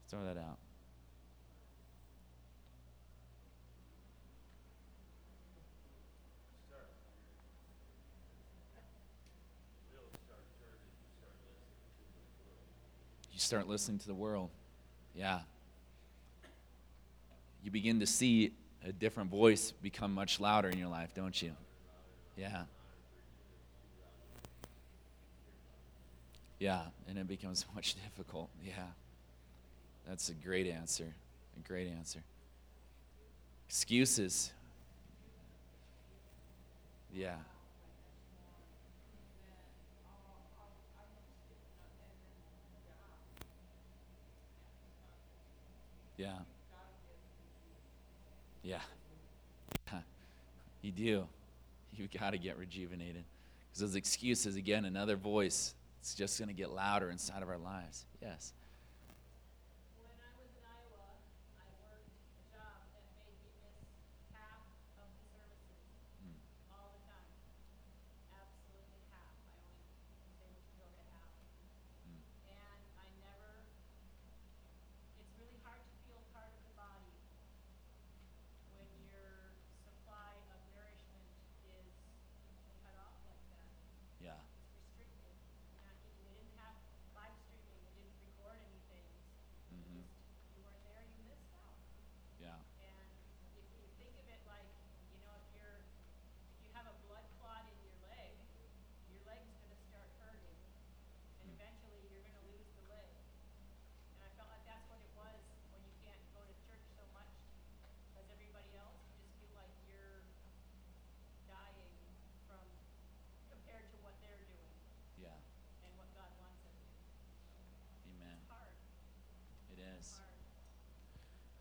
Throw that out. You start listening to the world. Yeah. You begin to see a different voice become much louder in your life, don't you? Yeah. Yeah, and it becomes [laughs] much difficult. Yeah. That's a great answer. A great answer. Excuses. Yeah. Yeah. Yeah. [laughs] You do. You've got to get rejuvenated. Because those excuses, again, another voice, it's just going to get louder inside of our lives. Yes.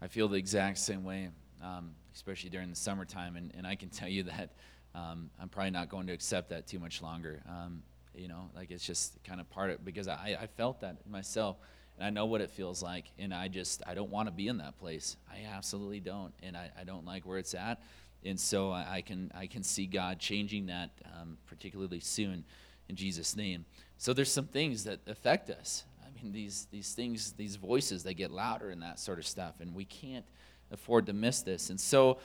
I feel the exact same way, um, especially during the summertime. And, and I can [laughs] tell you that um, I'm probably not going to accept that too much longer. Um, you know, like it's just kind of part of because I, I felt that myself and I know what it feels like. And I just, I don't want to be in that place. I absolutely don't. And I, I don't like where it's at. And so I, I can, I can see God changing that, um, particularly soon. in Jesus' name. So there's some things that affect us. Mean, these, these things, these voices, they get louder and that sort of stuff, and we can't afford to miss this. And so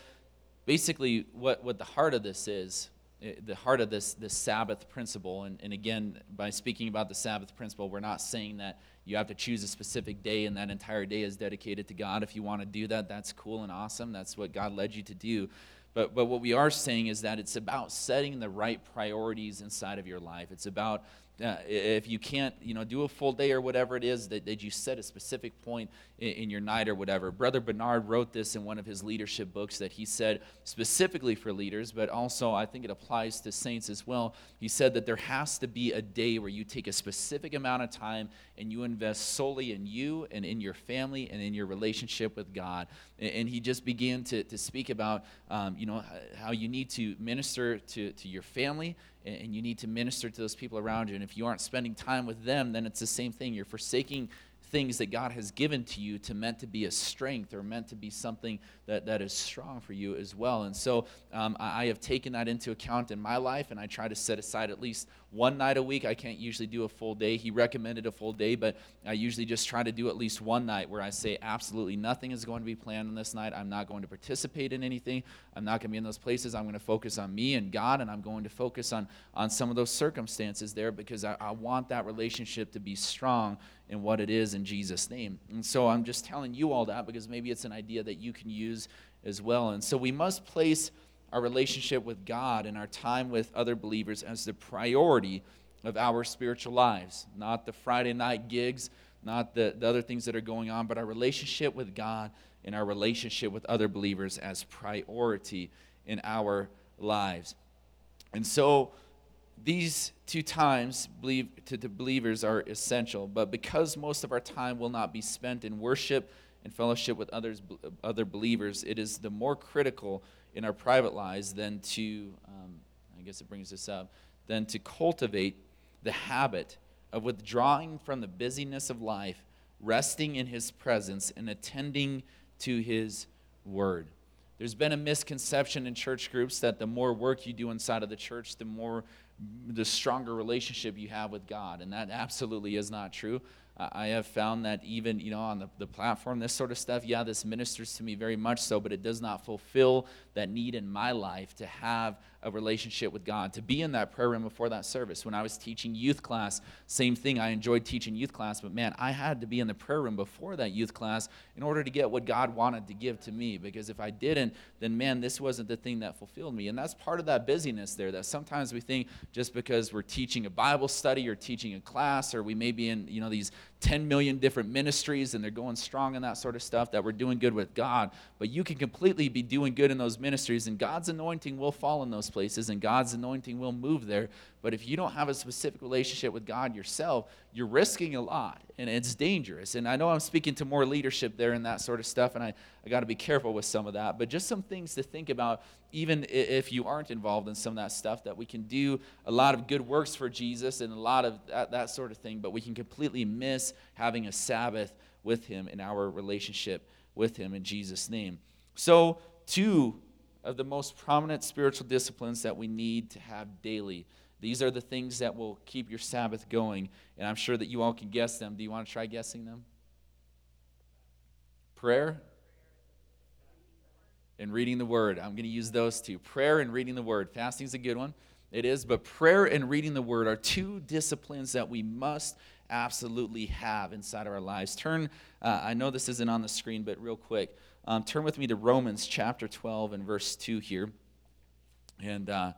basically, what, what the heart of this is, eh, the heart of this, this Sabbath principle, and, and again, by speaking about the Sabbath principle, we're not saying that you have to choose a specific day and that entire day is dedicated to God. If you want to do that, that's cool and awesome. That's what God led you to do. But, but what we are saying is that it's about setting the right priorities inside of your life. It's about uh, if you can't you know do a full day or whatever it is that, that you set a specific point in, your night or whatever brother bernard wrote this in one of his leadership books that he said specifically for leaders but also i think it applies to saints as well he said that there has to be a day where you take a specific amount of time and you invest solely in you and in your family and in your relationship with god and, and he just began to, to speak about um, you know how you need to minister to, to your family and you need to minister to those people around you. And if you aren't spending time with them, then it's the same thing. You're forsaking things that God has given to you to meant to be a strength or meant to be something that, that is strong for you as well. And so um, I, I have taken that into account in my life, and I try to set aside at least one night a week. I can't usually do a full day. He recommended a full day, but I usually just try to do at least one night where I say absolutely nothing is going to be planned on this night. I'm not going to participate in anything. I'm not going to be in those places. I'm going to focus on me and God, and I'm going to focus on, on some of those circumstances there because I, I want that relationship to be strong in what it is in Jesus' name. And so I'm just telling you all that because maybe it's an idea that you can use as well. And so we must place our relationship with God and our time with other believers as the priority of our spiritual lives, not the Friday night gigs, not the, the other things that are going on, but our relationship with God and our relationship with other believers as priority in our lives. And so these two times believe, to believers are essential, but because most of our time will not be spent in worship and fellowship with others, other believers, it is the more critical in our private lives than to, um, I guess it brings this up, than to cultivate the habit of withdrawing from the busyness of life, resting in His presence, and attending to His word. There's been a misconception in church groups that the more work you do inside of the church, the more the stronger relationship you have with God. And that absolutely is not true. I have found that even, you know, on the, the platform, this sort of stuff, yeah, this ministers to me very much so, but it does not fulfill that need in my life to have a relationship with God, to be in that prayer room before that service. When I was teaching youth class, same thing. I enjoyed teaching youth class, but man, I had to be in the prayer room before that youth class in order to get what God wanted to give to me. Because if I didn't, then man, this wasn't the thing that fulfilled me. And that's part of that busyness there that sometimes we think just because we're teaching a Bible study or teaching a class or we may be in, you know, these 10 million different ministries and they're going strong in that sort of stuff that we're doing good with God. But you can completely be doing good in those ministries and God's anointing will fall in those places and God's anointing will move there. But if you don't have a specific relationship with God yourself, you're risking a lot and it's dangerous. And I know I'm speaking to more leadership there and that sort of stuff, and I, I got to be careful with some of that. But just some things to think about, even if you aren't involved in some of that stuff, that we can do a lot of good works for Jesus and a lot of that, that sort of thing, but we can completely miss having a Sabbath with Him in our relationship with Him in Jesus' name. So, two of the most prominent spiritual disciplines that we need to have daily. These are the things that will keep your Sabbath going, and I'm sure that you all can guess them. Do you want to try guessing them? Prayer and reading the Word. I'm going to use those two prayer and reading the Word. Fasting is a good one. It is, but prayer and reading the Word are two disciplines that we must absolutely have inside of our lives. Turn, uh, I know this isn't on the screen, but real quick, um, turn with me to Romans chapter 12 and verse 2 here. And uh,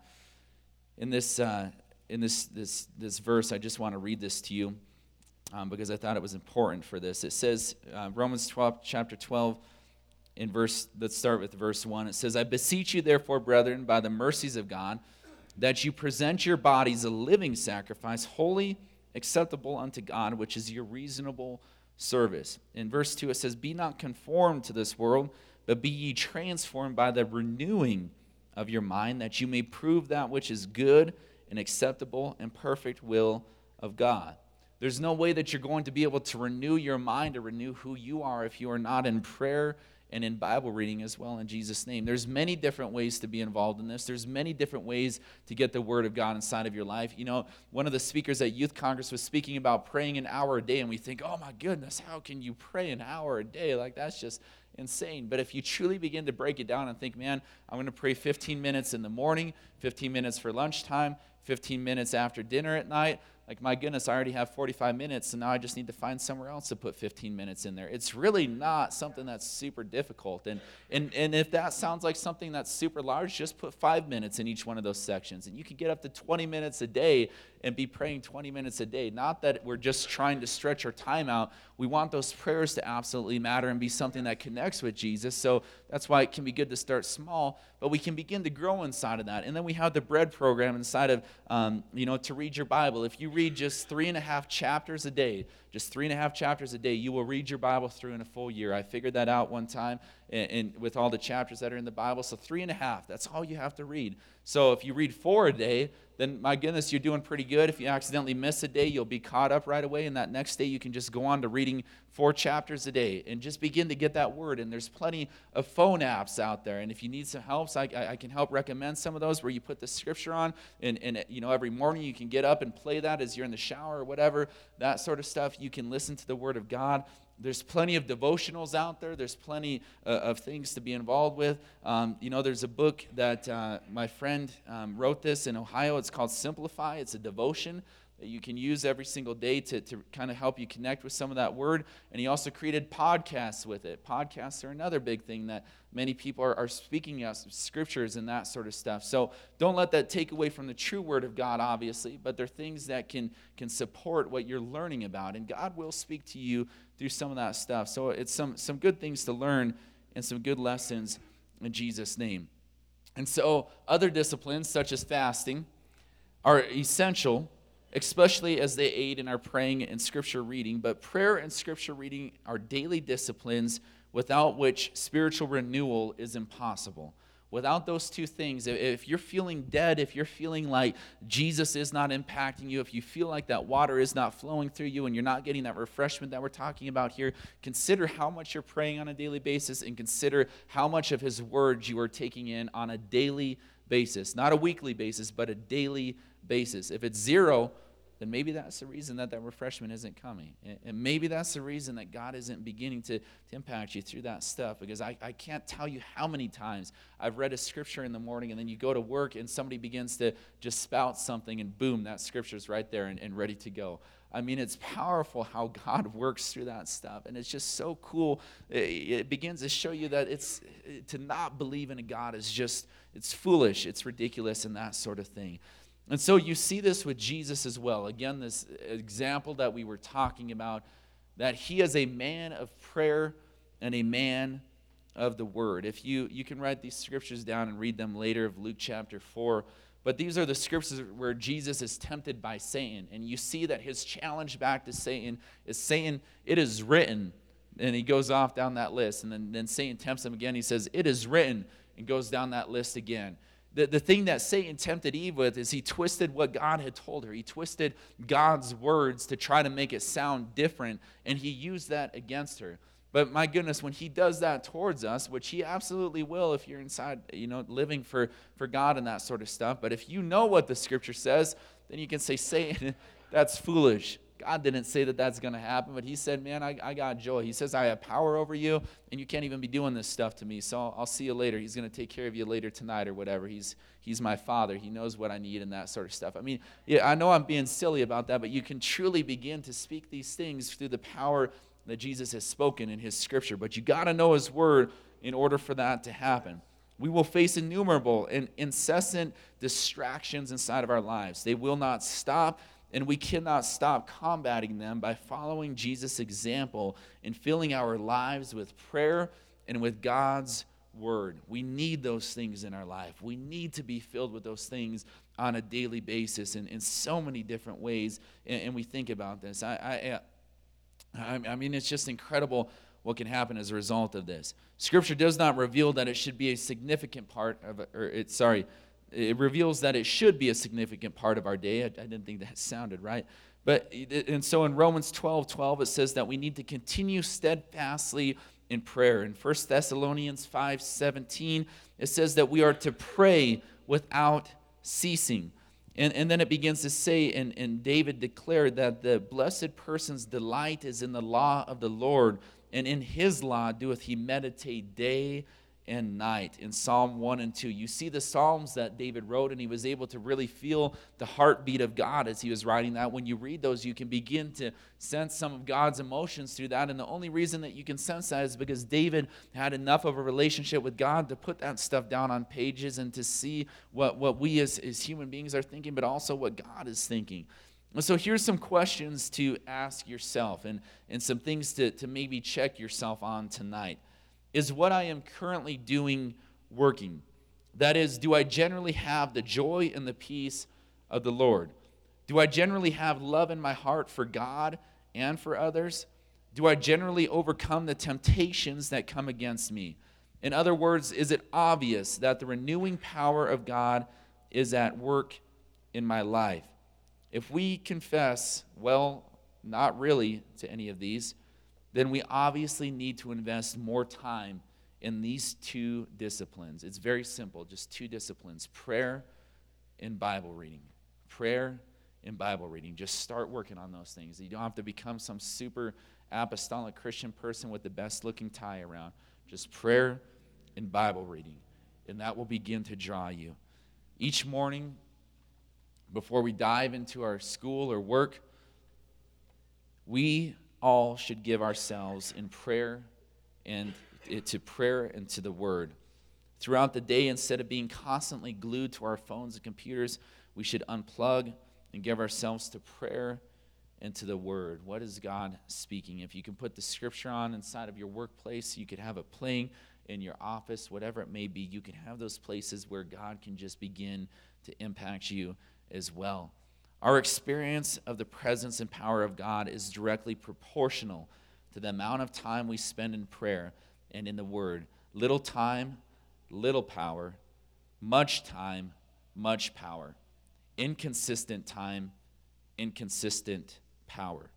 in this, uh, in this, this, this verse, I just want to read this to you um, because I thought it was important for this. It says, uh, Romans 12, chapter 12, in verse, let's start with verse 1. It says, I beseech you, therefore, brethren, by the mercies of God, that you present your bodies a living sacrifice, holy, acceptable unto God, which is your reasonable service. In verse 2, it says, Be not conformed to this world, but be ye transformed by the renewing of your mind, that you may prove that which is good and acceptable and perfect will of God. There's no way that you're going to be able to renew your mind or renew who you are if you are not in prayer and in Bible reading as well in Jesus name. There's many different ways to be involved in this. There's many different ways to get the word of God inside of your life. You know, one of the speakers at Youth Congress was speaking about praying an hour a day and we think, "Oh my goodness, how can you pray an hour a day? Like that's just insane. But if you truly begin to break it down and think, man, I'm going to pray 15 minutes in the morning, 15 minutes for lunchtime, 15 minutes after dinner at night, like, my goodness, I already have 45 minutes, and now I just need to find somewhere else to put 15 minutes in there. It's really not something that's super difficult. And, and, and if that sounds like something that's super large, just put five minutes in each one of those sections. And you can get up to 20 minutes a day and be praying 20 minutes a day. Not that we're just trying to stretch our time out. We want those prayers to absolutely matter and be something that connects with Jesus. So that's why it can be good to start small, but we can begin to grow inside of that. And then we have the bread program inside of, um, you know, to read your Bible. If you read just three and a half chapters a day, just three and a half chapters a day, you will read your Bible through in a full year. I figured that out one time and, and with all the chapters that are in the Bible. So three and a half, that's all you have to read. So if you read four a day, then my goodness, you're doing pretty good. If you accidentally miss a day, you'll be caught up right away. And that next day, you can just go on to reading four chapters a day and just begin to get that word. And there's plenty of phone apps out there. And if you need some help, I, I can help recommend some of those where you put the scripture on. And, and, you know, every morning you can get up and play that as you're in the shower or whatever, that sort of stuff. You can listen to the word of God there's plenty of devotionals out there. There's plenty uh, of things to be involved with. Um, you know, there's a book that uh, my friend um, wrote this in Ohio. It's called Simplify. It's a devotion that you can use every single day to, to kind of help you connect with some of that word. And he also created podcasts with it. Podcasts are another big thing that many people are, are speaking of scriptures and that sort of stuff. So don't let that take away from the true word of God, obviously, but they're things that can, can support what you're learning about. And God will speak to you through some of that stuff. So it's some, some good things to learn and some good lessons in Jesus' name. And so other disciplines, such as fasting, are essential especially as they aid in our praying and scripture reading. But prayer and scripture reading are daily disciplines without which spiritual renewal is impossible. Without those two things, if you're feeling dead, if you're feeling like Jesus is not impacting you, if you feel like that water is not flowing through you and you're not getting that refreshment that we're talking about here, consider how much you're praying on a daily basis and consider how much of His words you are taking in on a daily basis. Not a weekly basis, but a daily basis. If it's zero, then maybe that's the reason that that refreshment isn't coming. And maybe that's the reason that God isn't beginning to, to impact you through that stuff. Because I, I can't tell you how many times I've read a scripture in the morning and then you go to work and somebody begins to just spout something and boom, that scripture's right there and, and ready to go. I mean, it's powerful how [laughs] God works through that stuff. And it's just so cool. It, it begins to show you that it's to not believe in a God is just, it's foolish, it's ridiculous, and that sort of thing. And so you see this with Jesus as well. Again, this example that we were talking about that he is a man of prayer and a man of the word. If you you can write these scriptures down and read them later of Luke chapter 4, but these are the scriptures where Jesus is tempted by Satan and you see that his challenge back to Satan is saying it is written and he goes off down that list and then, then Satan tempts him again. He says it is written and goes down that list again the, the thing that Satan tempted Eve with is he twisted what God had told her. He twisted God's words to try to make it sound different, and he used that against her. But my goodness, when he does that towards us, which he absolutely will if you're inside, you know, living for, for God and that sort of stuff. But if you know what the scripture says, then you can say, Satan, [laughs] that's foolish. God didn't say that that's going to happen, but He said, Man, I, I got joy. He says, I have power over you, and you can't even be doing this stuff to me. So I'll, I'll see you later. He's going to take care of you later tonight or whatever. He's, he's my Father. He knows what I need and that sort of stuff. I mean, yeah, I know I'm being silly about that, but you can truly begin to speak these things through the power that Jesus has spoken in His Scripture. But you got to know His Word in order for that to happen. We will face innumerable and incessant distractions inside of our lives. They will not stop and we cannot stop combating them by following Jesus' example and filling our lives with prayer and with God's word. We need those things in our life. We need to be filled with those things on a daily basis and in so many different ways. And, and we think about this. I, uh, I, I mean, it's just incredible what can happen as a result of this. Scripture does not reveal that it should be a significant part of, or it, sorry, it reveals that it should be a significant part of our day. I, I didn't think that sounded right. But and so in Romans 12, 12, it says that we need to continue steadfastly in prayer. In 1 Thessalonians 5:17, it says that we are to pray without ceasing. And, and then it begins to say, and, and David declared that the blessed person's delight is in the law of the Lord, and in his law doeth he meditate day and night in Psalm 1 and 2. You see the Psalms that David wrote, and he was able to really feel the heartbeat of God as he was writing that. When you read those, you can begin to sense some of God's emotions through that. And the only reason that you can sense that is because David had enough of a relationship with God to put that stuff down on pages and to see what, what we as, as human beings are thinking, but also what God is thinking. So here's some questions to ask yourself and, and some things to, to maybe check yourself on tonight. Is what I am currently doing working? That is, do I generally have the joy and the peace of the Lord? Do I generally have love in my heart for God and for others? Do I generally overcome the temptations that come against me? In other words, is it obvious that the renewing power of God is at work in my life? If we confess, well, not really to any of these, then we obviously need to invest more time in these two disciplines. It's very simple, just two disciplines prayer and Bible reading. Prayer and Bible reading. Just start working on those things. You don't have to become some super apostolic Christian person with the best looking tie around. Just prayer and Bible reading. And that will begin to draw you. Each morning, before we dive into our school or work, we all should give ourselves in prayer and eh, to prayer and to the word. Throughout the day, instead of being constantly glued to our phones and computers, we should unplug and give ourselves to prayer and to the word. What is God speaking? If you can put the scripture on inside of your workplace, you could have it playing in your office, whatever it may be, you can have those places where God can just begin to impact you as well. Our experience of the presence and power of God is directly proportional to the amount of time we spend in prayer and in the Word. Little time, little power. Much time, much power. Inconsistent time, inconsistent power.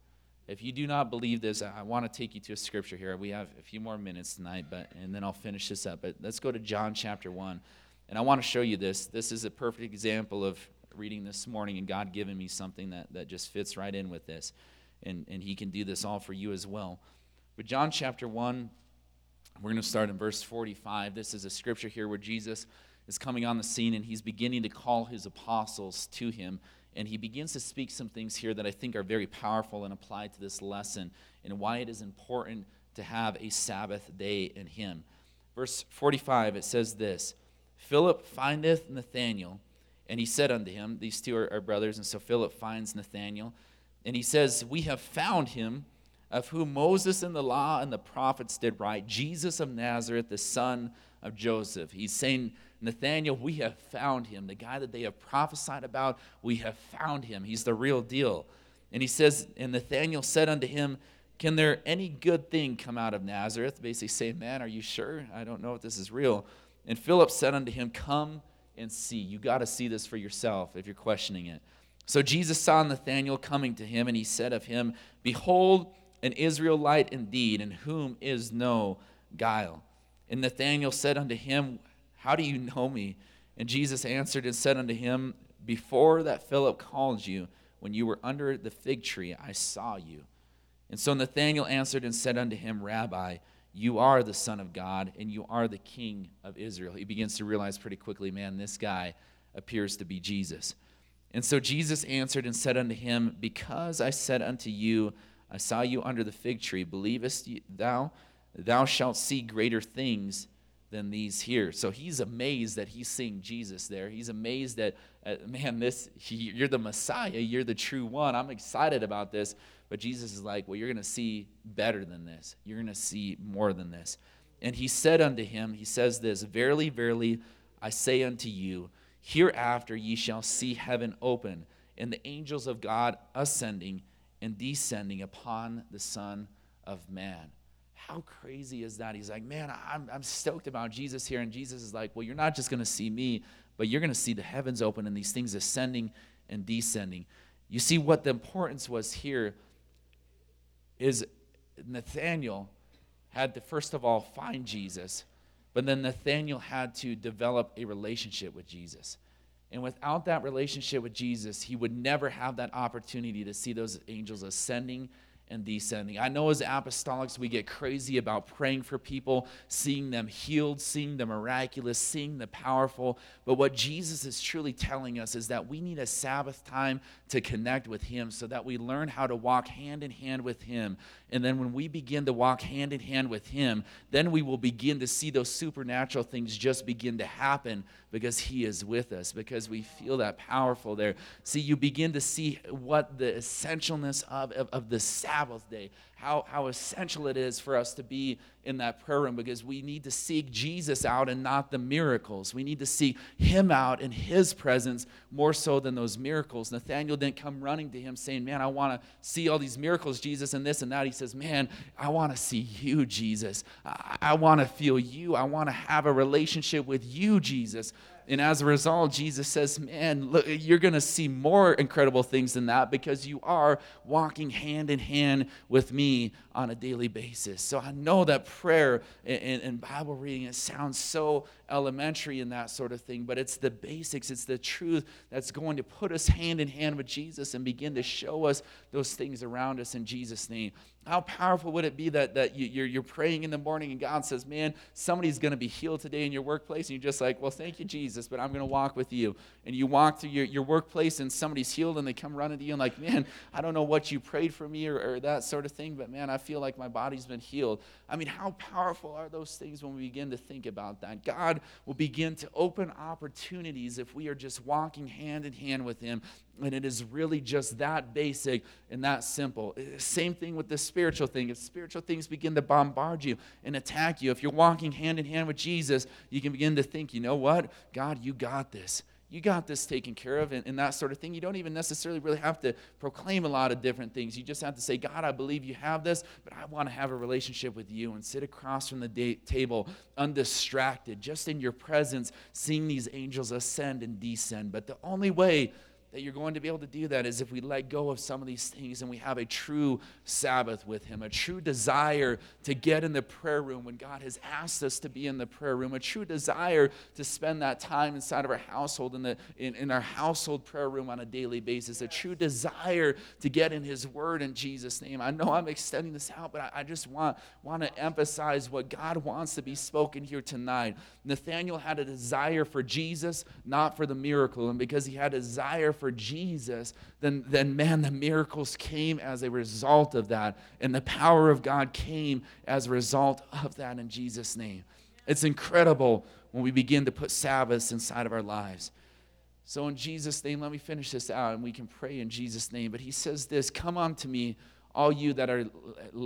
If you do not believe this, I want to take you to a scripture here. We have a few more minutes tonight, but and then I'll finish this up. But let's go to John chapter 1. And I want to show you this. This is a perfect example of reading this morning and God giving me something that, that just fits right in with this. And, and He can do this all for you as well. But John chapter 1, we're going to start in verse 45. This is a scripture here where Jesus is coming on the scene and he's beginning to call his apostles to him. And he begins to speak some things here that I think are very powerful and apply to this lesson and why it is important to have a Sabbath day in him. Verse 45, it says this Philip findeth Nathanael and he said unto him, These two are, are brothers. And so Philip finds Nathanael. And he says, We have found him of whom Moses and the law and the prophets did write, Jesus of Nazareth, the son of Joseph. He's saying, Nathanael, we have found him. The guy that they have prophesied about, we have found him. He's the real deal. And he says, And Nathanael said unto him, Can there any good thing come out of Nazareth? Basically saying, Man, are you sure? I don't know if this is real. And Philip said unto him, Come and see. You got to see this for yourself if you're questioning it. So Jesus saw Nathanael coming to him, and he said of him, Behold, an Israelite indeed, in whom is no guile. And Nathanael said unto him, How do you know me? And Jesus answered and said unto him, Before that Philip called you, when you were under the fig tree, I saw you. And so Nathanael answered and said unto him, Rabbi, you are the Son of God and you are the King of Israel. He begins to realize pretty quickly, man, this guy appears to be Jesus. And so Jesus answered and said unto him, Because I said unto you, I saw you under the fig tree, believest thou? Thou shalt see greater things than these here. So he's amazed that he's seeing Jesus there. He's amazed that, uh, man, this you're the Messiah, you're the true one. I'm excited about this. But Jesus is like, well, you're going to see better than this. You're going to see more than this. And he said unto him, he says this, Verily, verily, I say unto you, hereafter ye shall see heaven open, and the angels of God ascending and descending upon the Son of Man. How crazy is that? He's like, man, I'm, I'm stoked about Jesus here. And Jesus is like, well, you're not just going to see me, but you're going to see the heavens open and these things ascending and descending. You see what the importance was here is Nathanael had to, first of all, find Jesus, but then Nathanael had to develop a relationship with Jesus. And without that relationship with Jesus, he would never have that opportunity to see those angels ascending and descending. I know as apostolics, we get crazy about praying for people, seeing them healed, seeing the miraculous, seeing the powerful. But what Jesus is truly telling us is that we need a Sabbath time to connect with Him so that we learn how to walk hand in hand with Him. And then when we begin to walk hand in hand with Him, then we will begin to see those supernatural things just begin to happen because He is with us, because we feel that powerful there. See, you begin to see what the essentialness of, of, of the Sabbath day, how, how essential it is for us to be in that prayer room because we need to seek Jesus out and not the miracles. We need to seek Him out in His presence more so than those miracles. Nathanael didn't come running to Him saying, Man, I want to see all these miracles, Jesus, and this and that. He says, Man, I want to see you, Jesus. I, I want to feel you. I want to have a relationship with you, Jesus. And as a result, Jesus says, Man, look, you're going to see more incredible things than that because you are walking hand in hand with me on a daily basis. So I know that prayer and, and Bible reading, it sounds so elementary and that sort of thing, but it's the basics, it's the truth that's going to put us hand in hand with Jesus and begin to show us those things around us in Jesus' name. How powerful would it be that, that you, you're, you're praying in the morning and God says, Man, somebody's going to be healed today in your workplace? And you're just like, Well, thank you, Jesus, but I'm going to walk with you. And you walk through your, your workplace and somebody's healed and they come running to you and, like, Man, I don't know what you prayed for me or, or that sort of thing, but man, I feel like my body's been healed. I mean, how powerful are those things when we begin to think about that? God will begin to open opportunities if we are just walking hand in hand with Him. And it is really just that basic and that simple. Eh, same thing with the spiritual thing. If spiritual things begin to bombard you and attack you, if you're walking hand in hand with Jesus, you can begin to think, you know what? God, you got this you got this taken care of and, and, that sort of thing. You don't even necessarily really have to proclaim a lot of different things. You just have to say, God, I believe you have this, but I want to have a relationship with you and sit across from the table undistracted, just in your presence, seeing these angels ascend and descend. But the only way that you're going to be able to do that is if we let go of some of these things and we have a true Sabbath with Him, a true desire to get in the prayer room when God has asked us to be in the prayer room, a true desire to spend that time inside of our household, in, the, in, in our household prayer room on a daily basis, a true desire to get in His Word in Jesus' name. I know I'm extending this out, but I, I just want, want to emphasize what God wants to be spoken here tonight. Nathanael had a desire for Jesus, not for the miracle. And because he had a desire for Jesus, then, then man, the miracles came as a result of that. And the power of God came as a result of that in Jesus' name. It's incredible when we begin to put Sabbaths inside of our lives. So, in Jesus' name, let me finish this out and we can pray in Jesus' name. But he says this Come unto me all you that are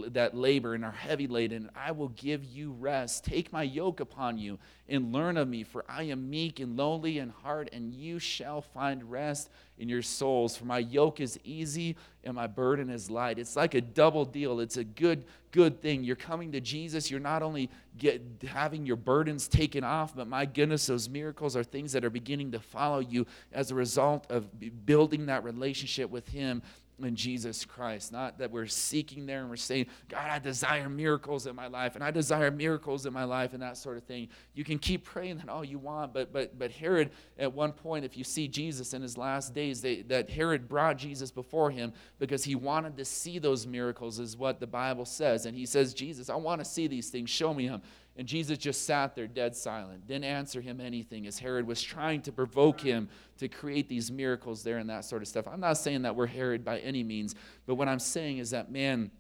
that labor and are heavy laden i will give you rest. Take my yoke upon you and learn of me for i am meek and lowly in heart and you shall find rest in your souls. For my yoke is easy and my burden is light. It's like a double deal. It's a good good thing. You're coming to jesus. You're not only get, having your burdens taken off but my goodness those miracles are things that are beginning to follow you as a result of building that relationship with him in Jesus Christ. Not that we're seeking there and we're saying, God, I desire miracles in my life, and I desire miracles in my life, and that sort of thing. You can keep praying that all you want, but but but Herod, at one point, if you see Jesus in his last days, they, that Herod brought Jesus before him because he wanted to see those miracles, is what the Bible says. And he says, Jesus, I want to see these things. Show me them. And Jesus just sat there dead silent, didn't answer him anything as Herod was trying to provoke him to create these miracles there and that sort of stuff. I'm not saying that we're Herod by any means, but what I'm saying is that, man,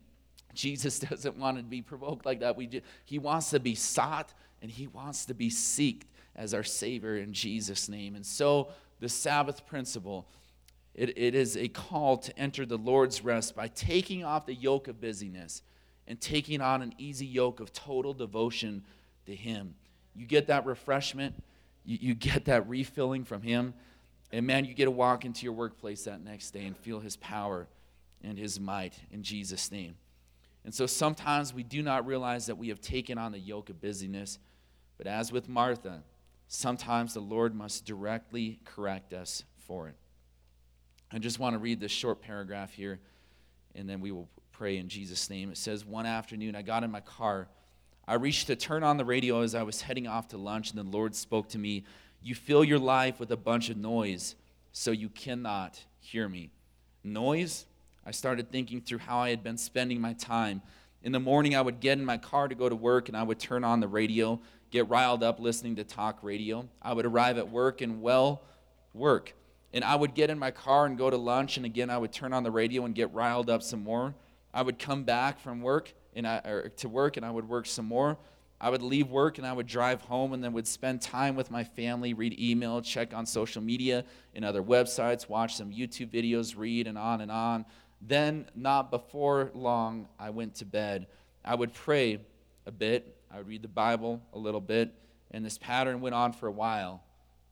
Jesus [laughs] doesn't want to be provoked like that. We just, he wants to be sought and he wants to be seeked as our Savior in Jesus' name. And so the Sabbath principle. It, it is a call to enter the Lord's rest by taking off the yoke of busyness and taking on an easy yoke of total devotion to Him. You get that refreshment, you, you get that refilling from Him, and man, you get to walk into your workplace that next day and feel His power and His might in Jesus' name. And so sometimes we do not realize that we have taken on the yoke of busyness, but as with Martha, sometimes the Lord must directly correct us for it. I just want to read this short paragraph here, and then we will pray in Jesus' name. It says, One afternoon, I got in my car I reached to turn on the radio as I was heading off to lunch, and the Lord spoke to me You fill your life with a bunch of noise, so you cannot hear me. Noise? I started thinking through how I had been spending my time. In the morning, I would get in my car to go to work, and I would turn on the radio, get riled up listening to talk radio. I would arrive at work and, well, work. And I would get in my car and go to lunch, and again, I would turn on the radio and get riled up some more. I would come back from work and I, or to work, and I would work some more. I would leave work and I would drive home and then would spend time with my family, read email, check on social media and other websites, watch some YouTube videos, read, and on and on. Then, not before long, I went to bed. I would pray a bit, I would read the Bible a little bit, and this pattern went on for a while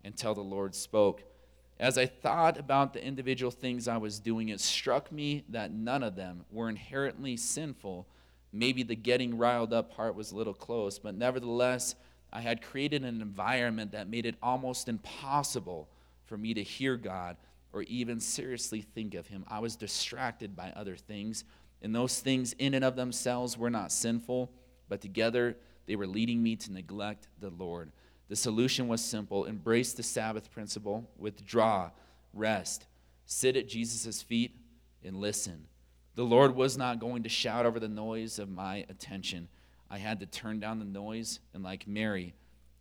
until the Lord spoke. As I thought about the individual things I was doing, it struck me that none of them were inherently sinful. Maybe the getting riled up part was a little close, but nevertheless, I had created an environment that made it almost impossible for me to hear God or even seriously think of Him. I was distracted by other things, and those things in and of themselves were not sinful, but together they were leading me to neglect the Lord. The solution was simple embrace the Sabbath principle, withdraw, rest, sit at Jesus' feet, and listen. The Lord was not going to shout over the noise of my attention. I had to turn down the noise, and like Mary,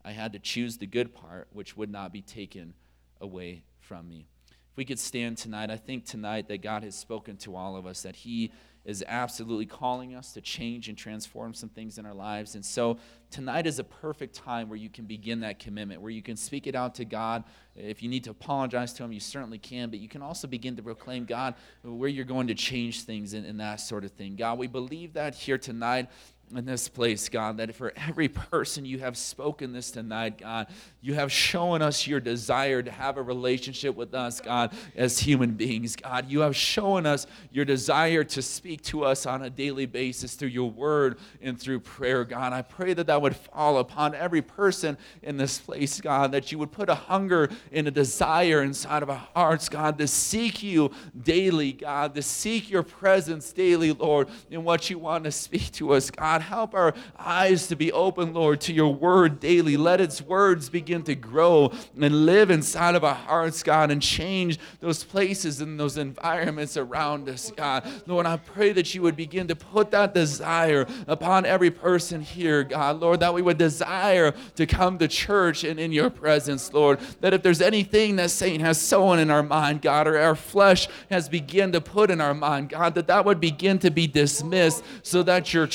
I had to choose the good part, which would not be taken away from me. If we could stand tonight, I think tonight that God has spoken to all of us, that He is absolutely calling us to change and transform some things in our lives. And so tonight is a perfect time where you can begin that commitment, where you can speak it out to God. If you need to apologize to Him, you certainly can, but you can also begin to proclaim, God, where you're going to change things and, and that sort of thing. God, we believe that here tonight in this place, God, that for every person you have spoken this tonight, God, you have shown us your desire to have a relationship with us, God, as human beings. God, you have shown us your desire to speak to us on a daily basis through your word and through prayer, God. I pray that that would fall upon every person in this place, God, that you would put a hunger and a desire inside of our hearts, God, to seek you daily, God, to seek your presence daily, Lord, in what you want to speak to us, God. God, help our eyes to be open, Lord, to your word daily. Let its words begin to grow and live inside of our hearts, God, and change those places and those environments around us, God. Lord, I pray that you would begin to put that desire upon every person here, God. Lord, that we would desire to come to church and in your presence, Lord. That if there's anything that Satan has sown in our mind, God, or our flesh has begun to put in our mind, God, that that would begin to be dismissed so that your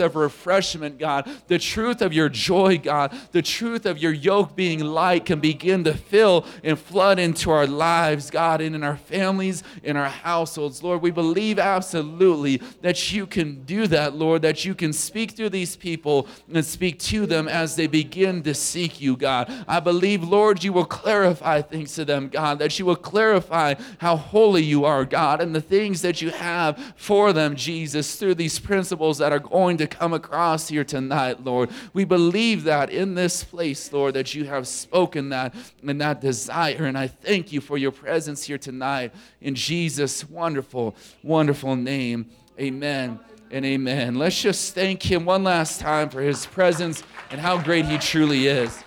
of refreshment, God, the truth of your joy, God, the truth of your yoke being light can begin to fill and flood into our lives, God, and in our families, in our households. Lord, we believe absolutely that you can do that, Lord, that you can speak through these people and speak to them as they begin to seek you, God. I believe, Lord, you will clarify things to them, God, that you will clarify how holy you are, God, and the things that you have for them, Jesus, through these principles that are going to come across here tonight, Lord. We believe that in this place, Lord, that you have spoken that and that desire. And I thank you for your presence here tonight in Jesus' wonderful, wonderful name. Amen and amen. Let's just thank him one last time for his presence and how great he truly is.